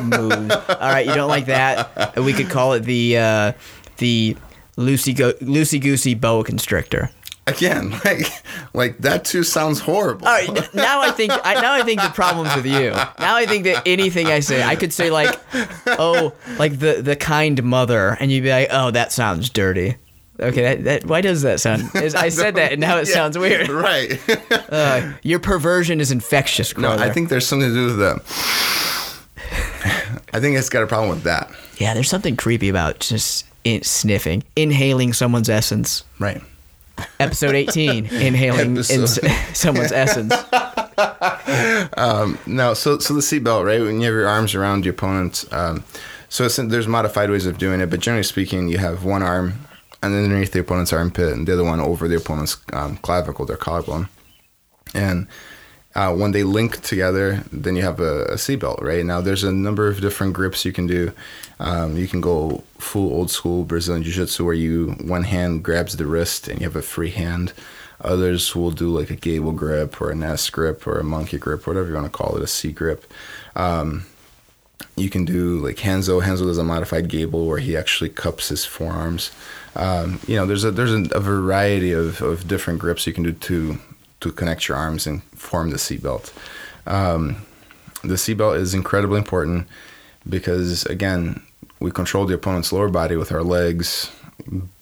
A: moves. All right, you don't like that? We could call it the uh, the loosey go- loosey goosey boa constrictor.
B: Again, like like that too sounds horrible.
A: All right, now I think I, now I think the problem's with you. Now I think that anything I say, I could say like, oh, like the the kind mother, and you'd be like, oh, that sounds dirty. Okay, that, that why does that sound? Is- I said that, and now it
B: Yeah,
A: sounds weird.
B: Right.
A: Uh, your perversion is infectious,
B: Brother.
A: no,
B: I think there's something to do with the I think it's got a problem with that.
A: Yeah, there's something creepy about just in, sniffing, inhaling someone's essence.
B: Right.
A: Episode 18, inhaling in, someone's essence.
B: No, so so the seatbelt, right? When you have your arms around your opponent, um, so there's modified ways of doing it, but generally speaking, you have one arm underneath the opponent's armpit and the other one over the opponent's um, clavicle, their collarbone, and uh, when they link together, then you have a, a seatbelt, right? Now, there's a number of different grips you can do. Um, you can go full old school Brazilian Jiu Jitsu where you one hand grabs the wrist and you have a free hand. Others will do like a gable grip or a nest grip or a monkey grip, whatever you want to call it, a C grip. Um, you can do like Hanzo. Hanzo does a modified gable where he actually cups his forearms. Um, you know, there's a there's a, a variety of, of different grips you can do to to connect your arms and form the seatbelt. Um, the seatbelt is incredibly important because again, we control the opponent's lower body with our legs,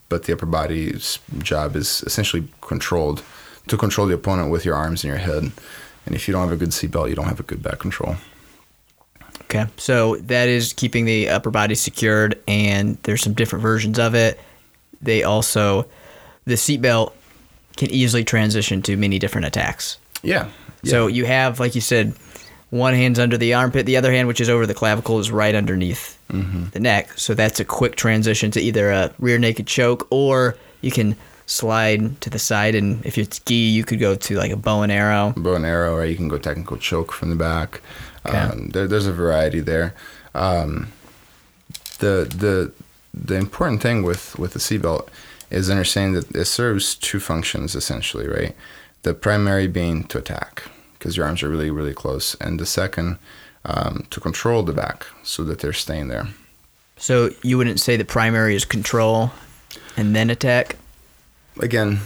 B: but the upper body's job is essentially controlled to control the opponent with your arms and your head. And if you don't have a good seatbelt, you don't have a good back control.
A: Okay, so that is keeping the upper body secured, and there's some different versions of it. They also, the seatbelt can easily transition to many different attacks.
B: Yeah.
A: So you have, like you said, one hand's under the armpit, the other hand, which is over the clavicle, is right underneath the neck. So that's a quick transition to either a rear naked choke or you can slide to the side. And if it's gi, you could go to like a bow and arrow.
B: bow and arrow, or you can go technical choke from the back.
A: Okay.
B: Um, there, there's a variety there. Um, the the the important thing with with the seatbelt is understanding that it serves two functions essentially, right? The primary being to attack because your arms are really really close, and the second um, to control the back so that they're staying there.
A: So you wouldn't say the primary is control and then attack?
B: again,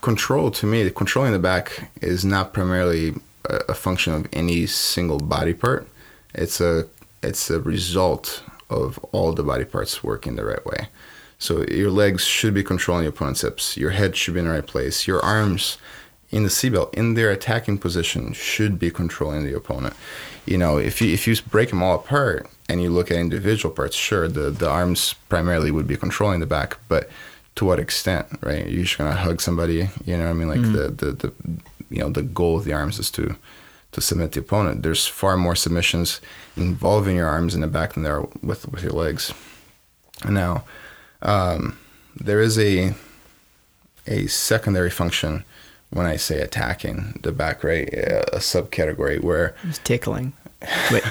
B: control to me, controlling the back is not primarily a, a function of any single body part. It's a it's a result of all the body parts working the right way. So your legs should be controlling your opponent's hips. Your head should be in the right place. Your arms in the seatbelt in their attacking position should be controlling the opponent. You know, if you if you break them all apart and you look at individual parts, sure, the the arms primarily would be controlling the back, but to what extent, right? You're just gonna hug somebody, you know what I mean? Like mm. the, the the you know the goal of the arms is to to submit the opponent. There's far more submissions involving your arms in the back than there are with with your legs. Now, um, there is a a secondary function when I say attacking the back, right? A, a subcategory where
A: It's tickling. Wait.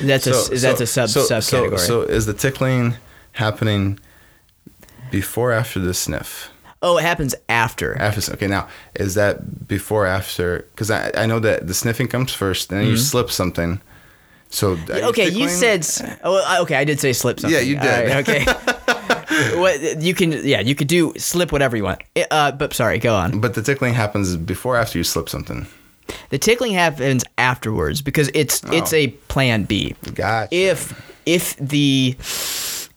A: That's a
B: So-
A: is that
B: so-
A: a sub
B: so,
A: subcategory?
B: So, so is the tickling happening before or after the sniff?
A: oh, it happens after.
B: After okay, now is that before or after? Because I, I know that the sniffing comes first, and then you slip something. So you
A: Mm-hmm. okay, you said oh okay. I did say slip something.
B: Yeah, you did.
A: Right, okay. what you can yeah you could do slip whatever you want. Uh, but sorry, go on.
B: But the tickling happens before or after you slip something.
A: The tickling happens afterwards because it's it's
B: Oh.
A: a plan B.
B: Gotcha.
A: If if the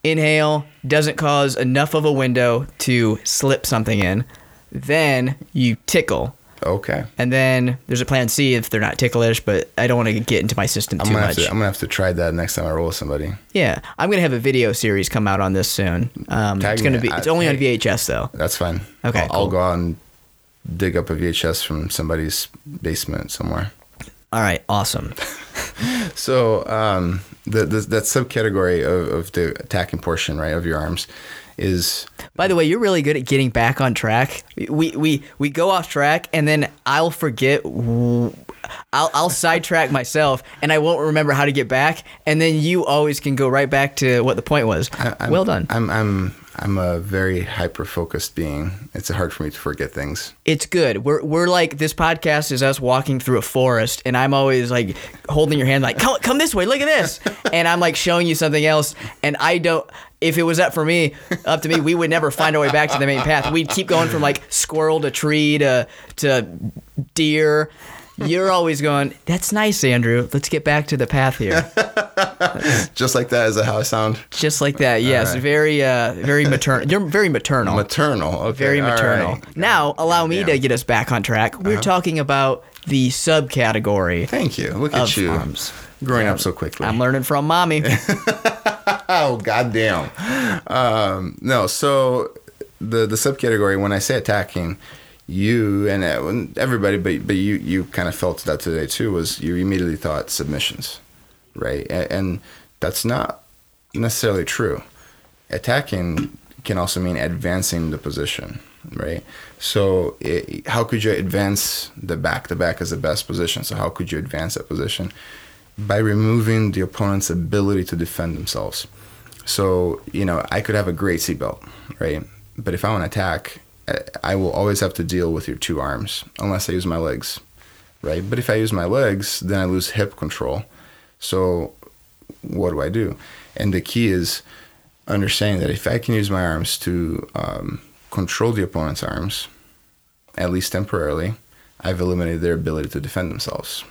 A: inhale doesn't cause enough of a window to slip something in, then you tickle.
B: Okay.
A: And then there's a plan C if they're not ticklish, but I don't want to get into my system
B: I'm
A: too
B: gonna
A: much.
B: have to I'm gonna have to try that next time I roll with somebody.
A: Yeah, I'm gonna have a video series come out on this soon. Um,
B: Tag
A: it's gonna be it's
B: I-
A: only on. VHS though.
B: That's fine.
A: Okay,
B: I'll,
A: cool.
B: I'll go out and dig up a VHS from somebody's basement somewhere.
A: All right, awesome.
B: So um, the, the that subcategory of, of the attacking portion, right, of your arms, is
A: By the way, you're really good at getting back on track. We we we go off track, and then I'll forget. I'll I'll sidetrack myself, and I won't remember how to get back. And then you always can go right back to what the point was.
B: I-
A: well done.
B: I'm I'm I'm a very hyper focused being. It's hard for me to forget things.
A: It's good. We're we're like this podcast is us walking through a forest, and I'm always like holding your hand, like come come this way, look at this, and I'm like showing you something else, and I don't. If it was up for me, up to me, we would never find our way back to the main path. We'd keep going from like squirrel to tree to to deer, you're always going, "That's nice, Andrew. Let's get back to the path here."
B: Just like that is that how I sound?
A: Just like that. Yes,
B: right.
A: very, uh, very maternal. You're very maternal.
B: Maternal. Okay.
A: very
B: all
A: maternal.
B: right.
A: Now, allow me
B: Yeah. Uh-huh.
A: to get us back on track. We're talking about the subcategory
B: Thank you. Look at you.
A: arms.
B: Growing up so quickly.
A: I'm learning from mommy.
B: Oh goddamn! Um, no, so the the subcategory when I say attacking, you and uh, everybody, but but you you kind of felt that today too was you immediately thought submissions, right? And, and that's not necessarily true. Attacking can also mean advancing the position, right? So it, how could you advance the back? The back is the best position. So how could you advance that position? By removing the opponent's ability to defend themselves. So, you know, I could have a great seatbelt, right? But if I want to attack, I- will always have to deal with your two arms unless I use my legs, right? But if I use my legs, then I lose hip control. So, what do I do? And the key is understanding that if I can use my arms to um, control the opponent's arms, at least temporarily, I've eliminated their ability to defend themselves.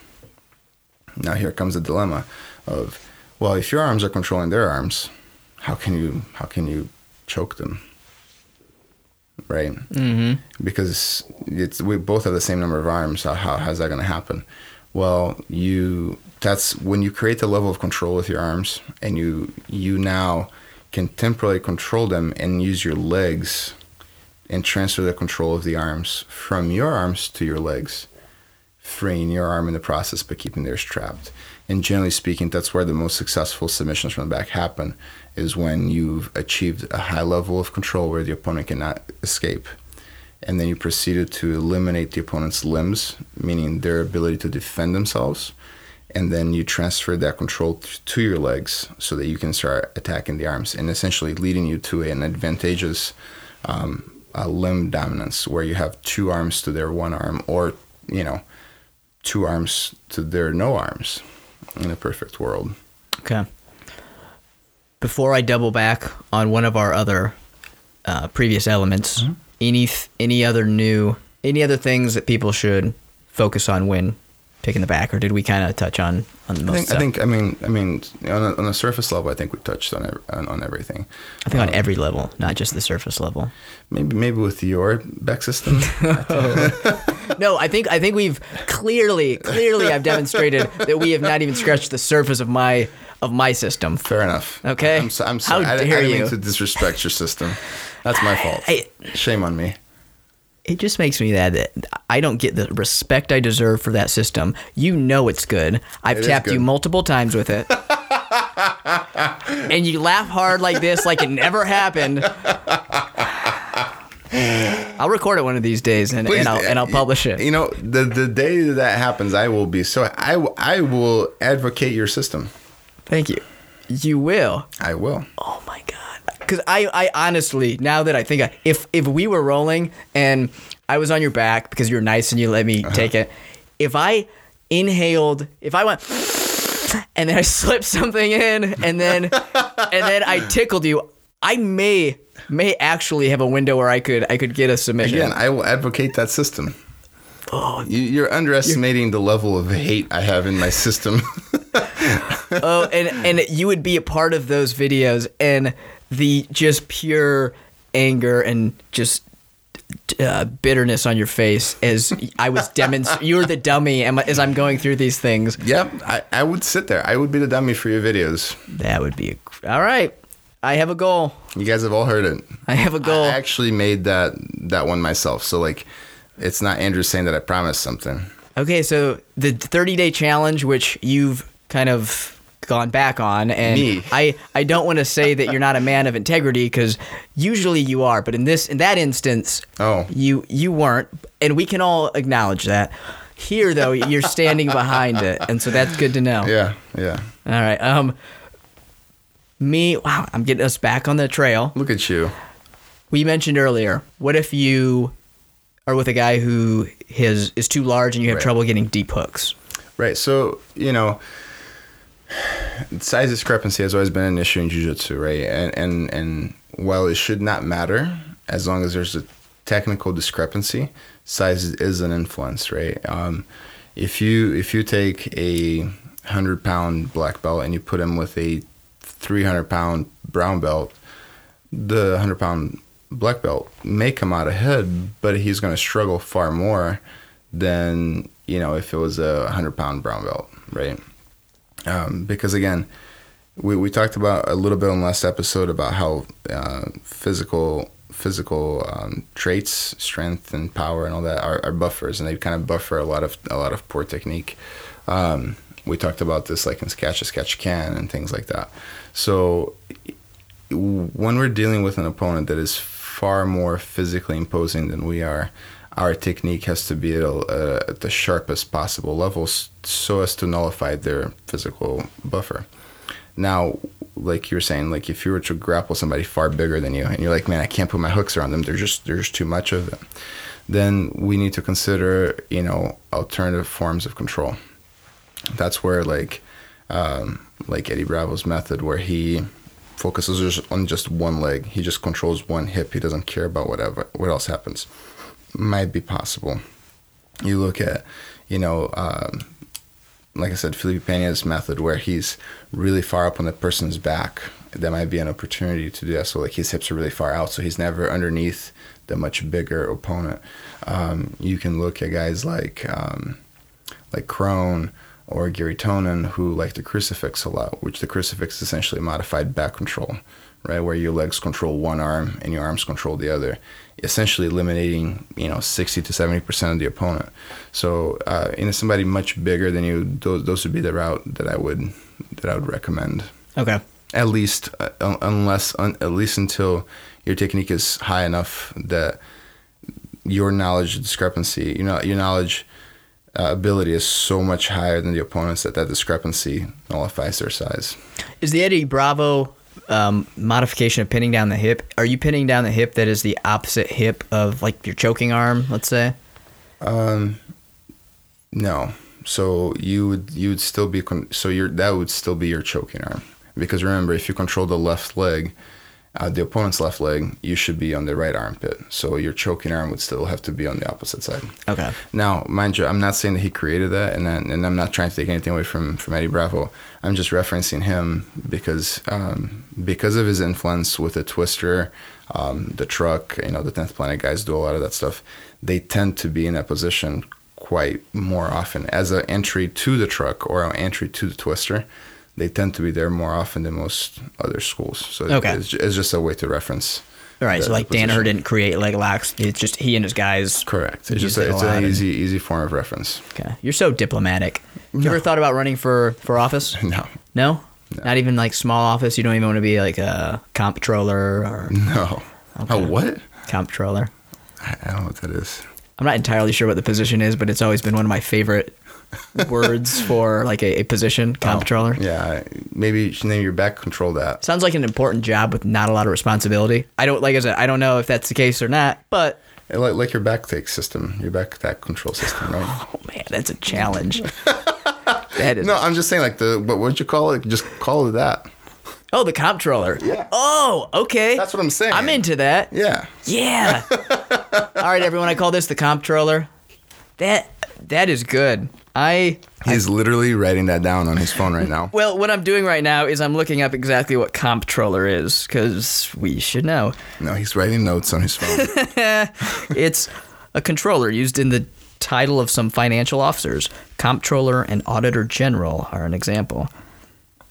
B: Now here comes the dilemma of, well, if your arms are controlling their arms, how can you how can you choke them? Right? Mm-hmm. Because it's we both have the same number of arms. So how how's that going to happen? Well, you that's when you create the level of control with your arms, and you you now can temporarily control them and use your legs and transfer the control of the arms from your arms to your legs freeing your arm in the process but keeping theirs trapped. And generally speaking, that's where the most successful submissions from the back happen, is when you've achieved a high level of control where the opponent cannot escape. And then you proceeded to eliminate the opponent's limbs, meaning their ability to defend themselves. And then you transfer that control to your legs so that you can start attacking the arms and essentially leading you to an advantageous um, limb dominance where you have two arms to their one arm or, you know, two arms to their no arms in a perfect world.
A: Okay. Before I double back on one of our other uh, previous elements,
B: Mm-hmm.
A: any th- any other new any other things that people should focus on when picking the back, or did we kind of touch on on the
B: I
A: most?
B: think, I think, I mean, I mean, on a, on a surface level, I think we touched on on, on everything.
A: I think on um, every level, not just the surface level.
B: Maybe, maybe with your back system.
A: No, I think I think we've clearly clearly I've demonstrated that we have not even scratched the surface of my of my system.
B: Fair enough.
A: Okay.
B: I'm, so, I'm
A: How
B: sorry. I, I
A: dare
B: didn't
A: you.
B: mean to disrespect your system. That's my fault.
A: I-
B: Shame on me.
A: It just makes me that that I don't get the respect I deserve for that system. You know it's good. I've
B: It
A: tapped you multiple times with it. and you laugh hard like this like it never happened. I'll record it one of these days and, and I'll and I'll publish it.
B: You know, the the day that, that happens, I will be so. I, I will advocate your system.
A: Thank you. You will.
B: I will.
A: Oh my god. Because I, I honestly, now that I think, I, if if we were rolling and I was on your back because you were nice and you let me uh-huh. take it, if I inhaled, if I went, and then I slipped something in, and then and then I tickled you, I may may actually have a window where I could I could get a submission.
B: Again, I will advocate that system.
A: Oh.
B: You, you're underestimating the level of hate I have in my system.
A: oh, and and you would be a part of those videos and the just pure anger and just uh, bitterness on your face as I was demonstrating. you were the dummy as I'm going through these things.
B: yep, I, I would sit there. I would be the dummy for your videos.
A: That would be a, all right. I have a goal.
B: You guys have all heard it.
A: I have a goal.
B: I actually made that that one myself. So like, it's not Andrew saying that I promised something.
A: Okay, so the 30 day challenge, which you've kind of gone back on, and
B: Me.
A: I I don't want to say that you're not a man of integrity because usually you are, but in this in that instance,
B: Oh.
A: you you weren't, and we can all acknowledge that. Here though, you're standing behind it, and so that's good to know.
B: Yeah, yeah.
A: All right. Um. Me, wow, I'm getting us back on the trail.
B: Look at you.
A: We mentioned earlier. What if you are with a guy who his is too large and you have
B: Right.
A: trouble getting deep hooks?
B: Right. So, you know, size discrepancy has always been an issue in jiu-jitsu, right? And and and while it should not matter as long as there's a technical discrepancy, size is an influence, right? Um, if you if you take a hundred pound black belt and you put him with a three hundred pound brown belt, the hundred pound black belt may come out ahead, but he's going to struggle far more than you know if it was a hundred pound brown belt, right? Um, because again, we, we talked about a little bit in last episode about how uh, physical physical um, traits, strength and power and all that are, are, buffers, and they kind of buffer a lot of a lot of poor technique. Um, we talked about this like in Sketch a Sketch Can and things like that. So when we're dealing with an opponent that is far more physically imposing than we are, our technique has to be at, a, at the sharpest possible levels so as to nullify their physical buffer. Now, like you were saying, like if you were to grapple somebody far bigger than you, and you're like, man, I can't put my hooks around them. They're just there's too much of them. Then we need to consider, you know, alternative forms of control. That's where like, um, like Eddie Bravo's method, where he focuses on just one leg. He just controls one hip. He doesn't care about whatever what else happens. Might be possible. You look at, you know, um, like I said, Felipe Pena's method, where he's really far up on the person's back. That might be an opportunity to do that. So like his hips are really far out, so he's never underneath the much bigger opponent. Um, you can look at guys like um, like Kron or Garry Tonon who like the crucifix a lot, which the crucifix is essentially modified back control, right? Where your legs control one arm and your arms control the other, essentially eliminating, you know, 60 to 70% of the opponent. So, uh, in somebody much bigger than you, those, those would be the route that I would, that I would recommend.
A: Okay.
B: At least, uh, unless, un, at least until your technique is high enough that your knowledge discrepancy, you know, your knowledge, uh, ability is so much higher than the opponents that that discrepancy nullifies their size.
A: Is the Eddie Bravo um, modification of pinning down the hip? Are you pinning down the hip that is the opposite hip of like your choking arm? Let's say.
B: Um, no. So you would you would still be con- so your that would still be your choking arm because remember if you control the left leg uh, the opponent's left leg, you should be on the right armpit. So your choking arm would still have to be on the opposite side.
A: Okay.
B: Now, mind you, I'm not saying that he created that, and then, and I'm not trying to take anything away from from Eddie Bravo. I'm just referencing him because um, because of his influence with the twister, um, the truck. You know, the Tenth Planet guys do a lot of that stuff. They tend to be in that position quite more often as an entry to the truck or an entry to the twister they tend to be there more often than most other schools. So okay. it's, it's just a way to reference.
A: All right, the, so like Danaher didn't create leg locks. It's just he and his guys.
B: Correct. It's just a, it's an easy easy form of reference.
A: Okay, you're so diplomatic. No. You ever thought about running for for office?
B: No.
A: No. No. Not even like small office. You don't even want to be like a comptroller or.
B: No. Okay. A what?
A: Comptroller.
B: I don't know what that is.
A: I'm not entirely sure what the position is, but it's always been one of my favorite words for like a, a position, comptroller.
B: Oh, yeah, maybe you should name your back control that.
A: Sounds like an important job with not a lot of responsibility. I don't like I said, I don't know if that's the case or not, but
B: like like your back take system, your back back control system, right?
A: Oh man, that's a challenge. that
B: is. No, I'm just saying like the what would you call it? Just call it that.
A: Oh, the comptroller.
B: Yeah.
A: Oh, okay.
B: That's what I'm saying.
A: I'm into that.
B: Yeah.
A: Yeah. All right, everyone. I call this the comp comptroller. That that is good. I
B: He's I, literally writing that down on his phone right now.
A: Well, what I'm doing right now is I'm looking up exactly what comptroller is because we should know.
B: No, he's writing notes on his phone.
A: it's a controller used in the title of some financial officers. Comptroller and Auditor General are an example.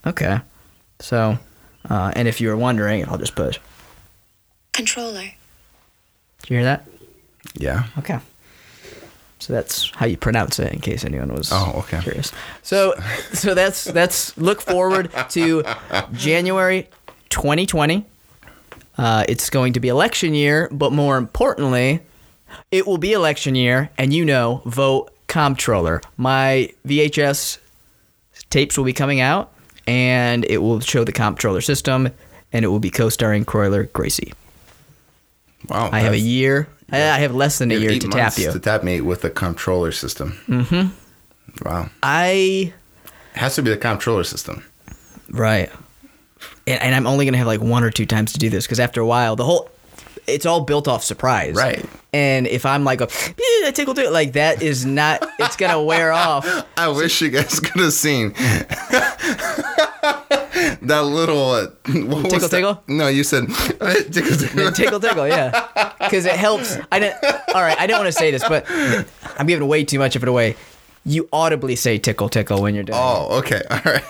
A: Okay. So, uh, and if you were wondering, I'll just put
C: controller.
A: Did you hear that?
B: Yeah.
A: Okay. So that's how you pronounce it, in case anyone was
B: oh, okay.
A: curious. So, so that's that's look forward to January 2020. Uh, it's going to be election year, but more importantly, it will be election year, and you know, vote comptroller. My VHS tapes will be coming out, and it will show the comptroller system, and it will be co-starring Croyler Gracie.
B: Wow,
A: I have a year I have less than a year to tap you.
B: To tap me with a controller system.
A: Mm-hmm.
B: Wow.
A: I.
B: It has to be the controller system.
A: Right. And, and I'm only going to have like one or two times to do this because after a while, the whole it's all built off surprise.
B: Right.
A: And if I'm like, a, yeah, tickle, tickle, like that is not, it's going to wear off.
B: I wish you guys could have seen that little uh, was
A: Tickle,
B: that?
A: tickle?
B: No, you said tickle tickle.
A: tickle tickle yeah because it helps i didn't all right i didn't want to say this but i'm giving way too much of it away you audibly say tickle tickle when you're done
B: Oh, okay, all right.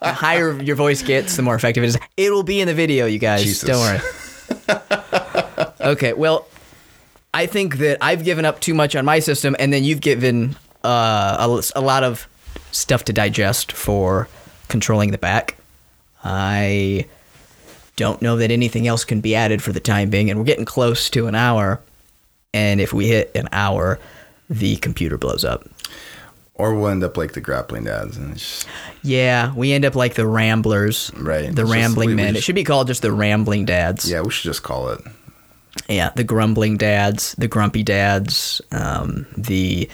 A: the higher your voice gets the more effective it is it'll be in the video you guys
B: Jesus.
A: don't worry okay well i think that i've given up too much on my system and then you've given uh, a, a lot of stuff to digest for controlling the back i don't know that anything else can be added for the time being, and we're getting close to an hour. And if we hit an hour, the computer blows up.
B: Or we'll end up like the grappling dads, and it's just,
A: Yeah, we end up like the Ramblers,
B: Right.
A: The
B: It's
A: Rambling
B: we
A: Men. it
B: just-
A: should be called just the Rambling Dads.
B: yeah, we should just call it.
A: yeah, the Grumbling Dads, the Grumpy Dads, um, the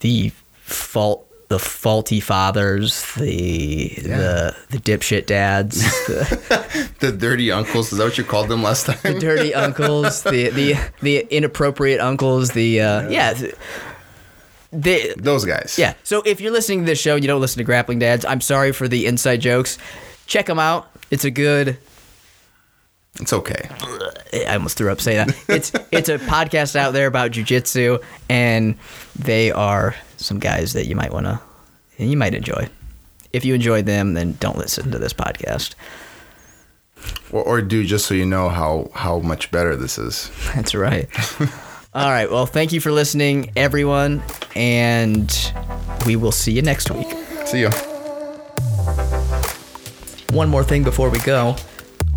A: the fault. The faulty fathers, the the the dipshit dads, the,
B: The dirty uncles. Is that what you called them last time?
A: the dirty uncles, the the the inappropriate uncles, the uh, yeah, th- the
B: Those guys.
A: yeah. So if you're listening to this show, and you don't listen to Grappling Dads. I'm sorry for the inside jokes. Check them out. It's a good.
B: It's okay.
A: I almost threw up saying that. It's it's a podcast out there about jujitsu, and they are some guys that you might want to, and you might enjoy. If you enjoyed them, then don't listen to this podcast.
B: Or, or do just so you know how how much better this is.
A: That's right. All right. Well, thank you for listening, everyone, and we will see you next week.
B: See you.
A: One more thing before we go.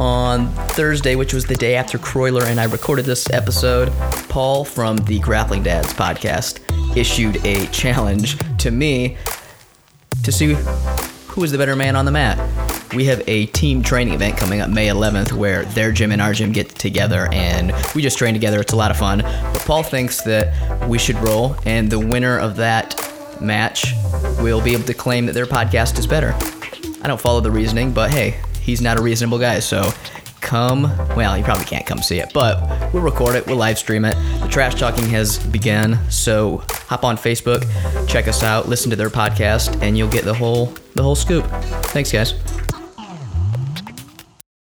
A: On Thursday, which was the day after Croyler and I recorded this episode, Paul from the Grappling Dads podcast issued a challenge to me to see who is the better man on the mat. We have a team training event coming up May 11th where their gym and our gym get together and we just train together. It's a lot of fun. But Paul thinks that we should roll, and the winner of that match will be able to claim that their podcast is better. I don't follow the reasoning, but hey, he's not a reasonable guy, so come. Well, you probably can't come see it, but we'll record it, we'll live stream it. The trash talking has begun, so hop on Facebook, check us out, listen to their podcast, and you'll get the whole the whole scoop. Thanks, guys.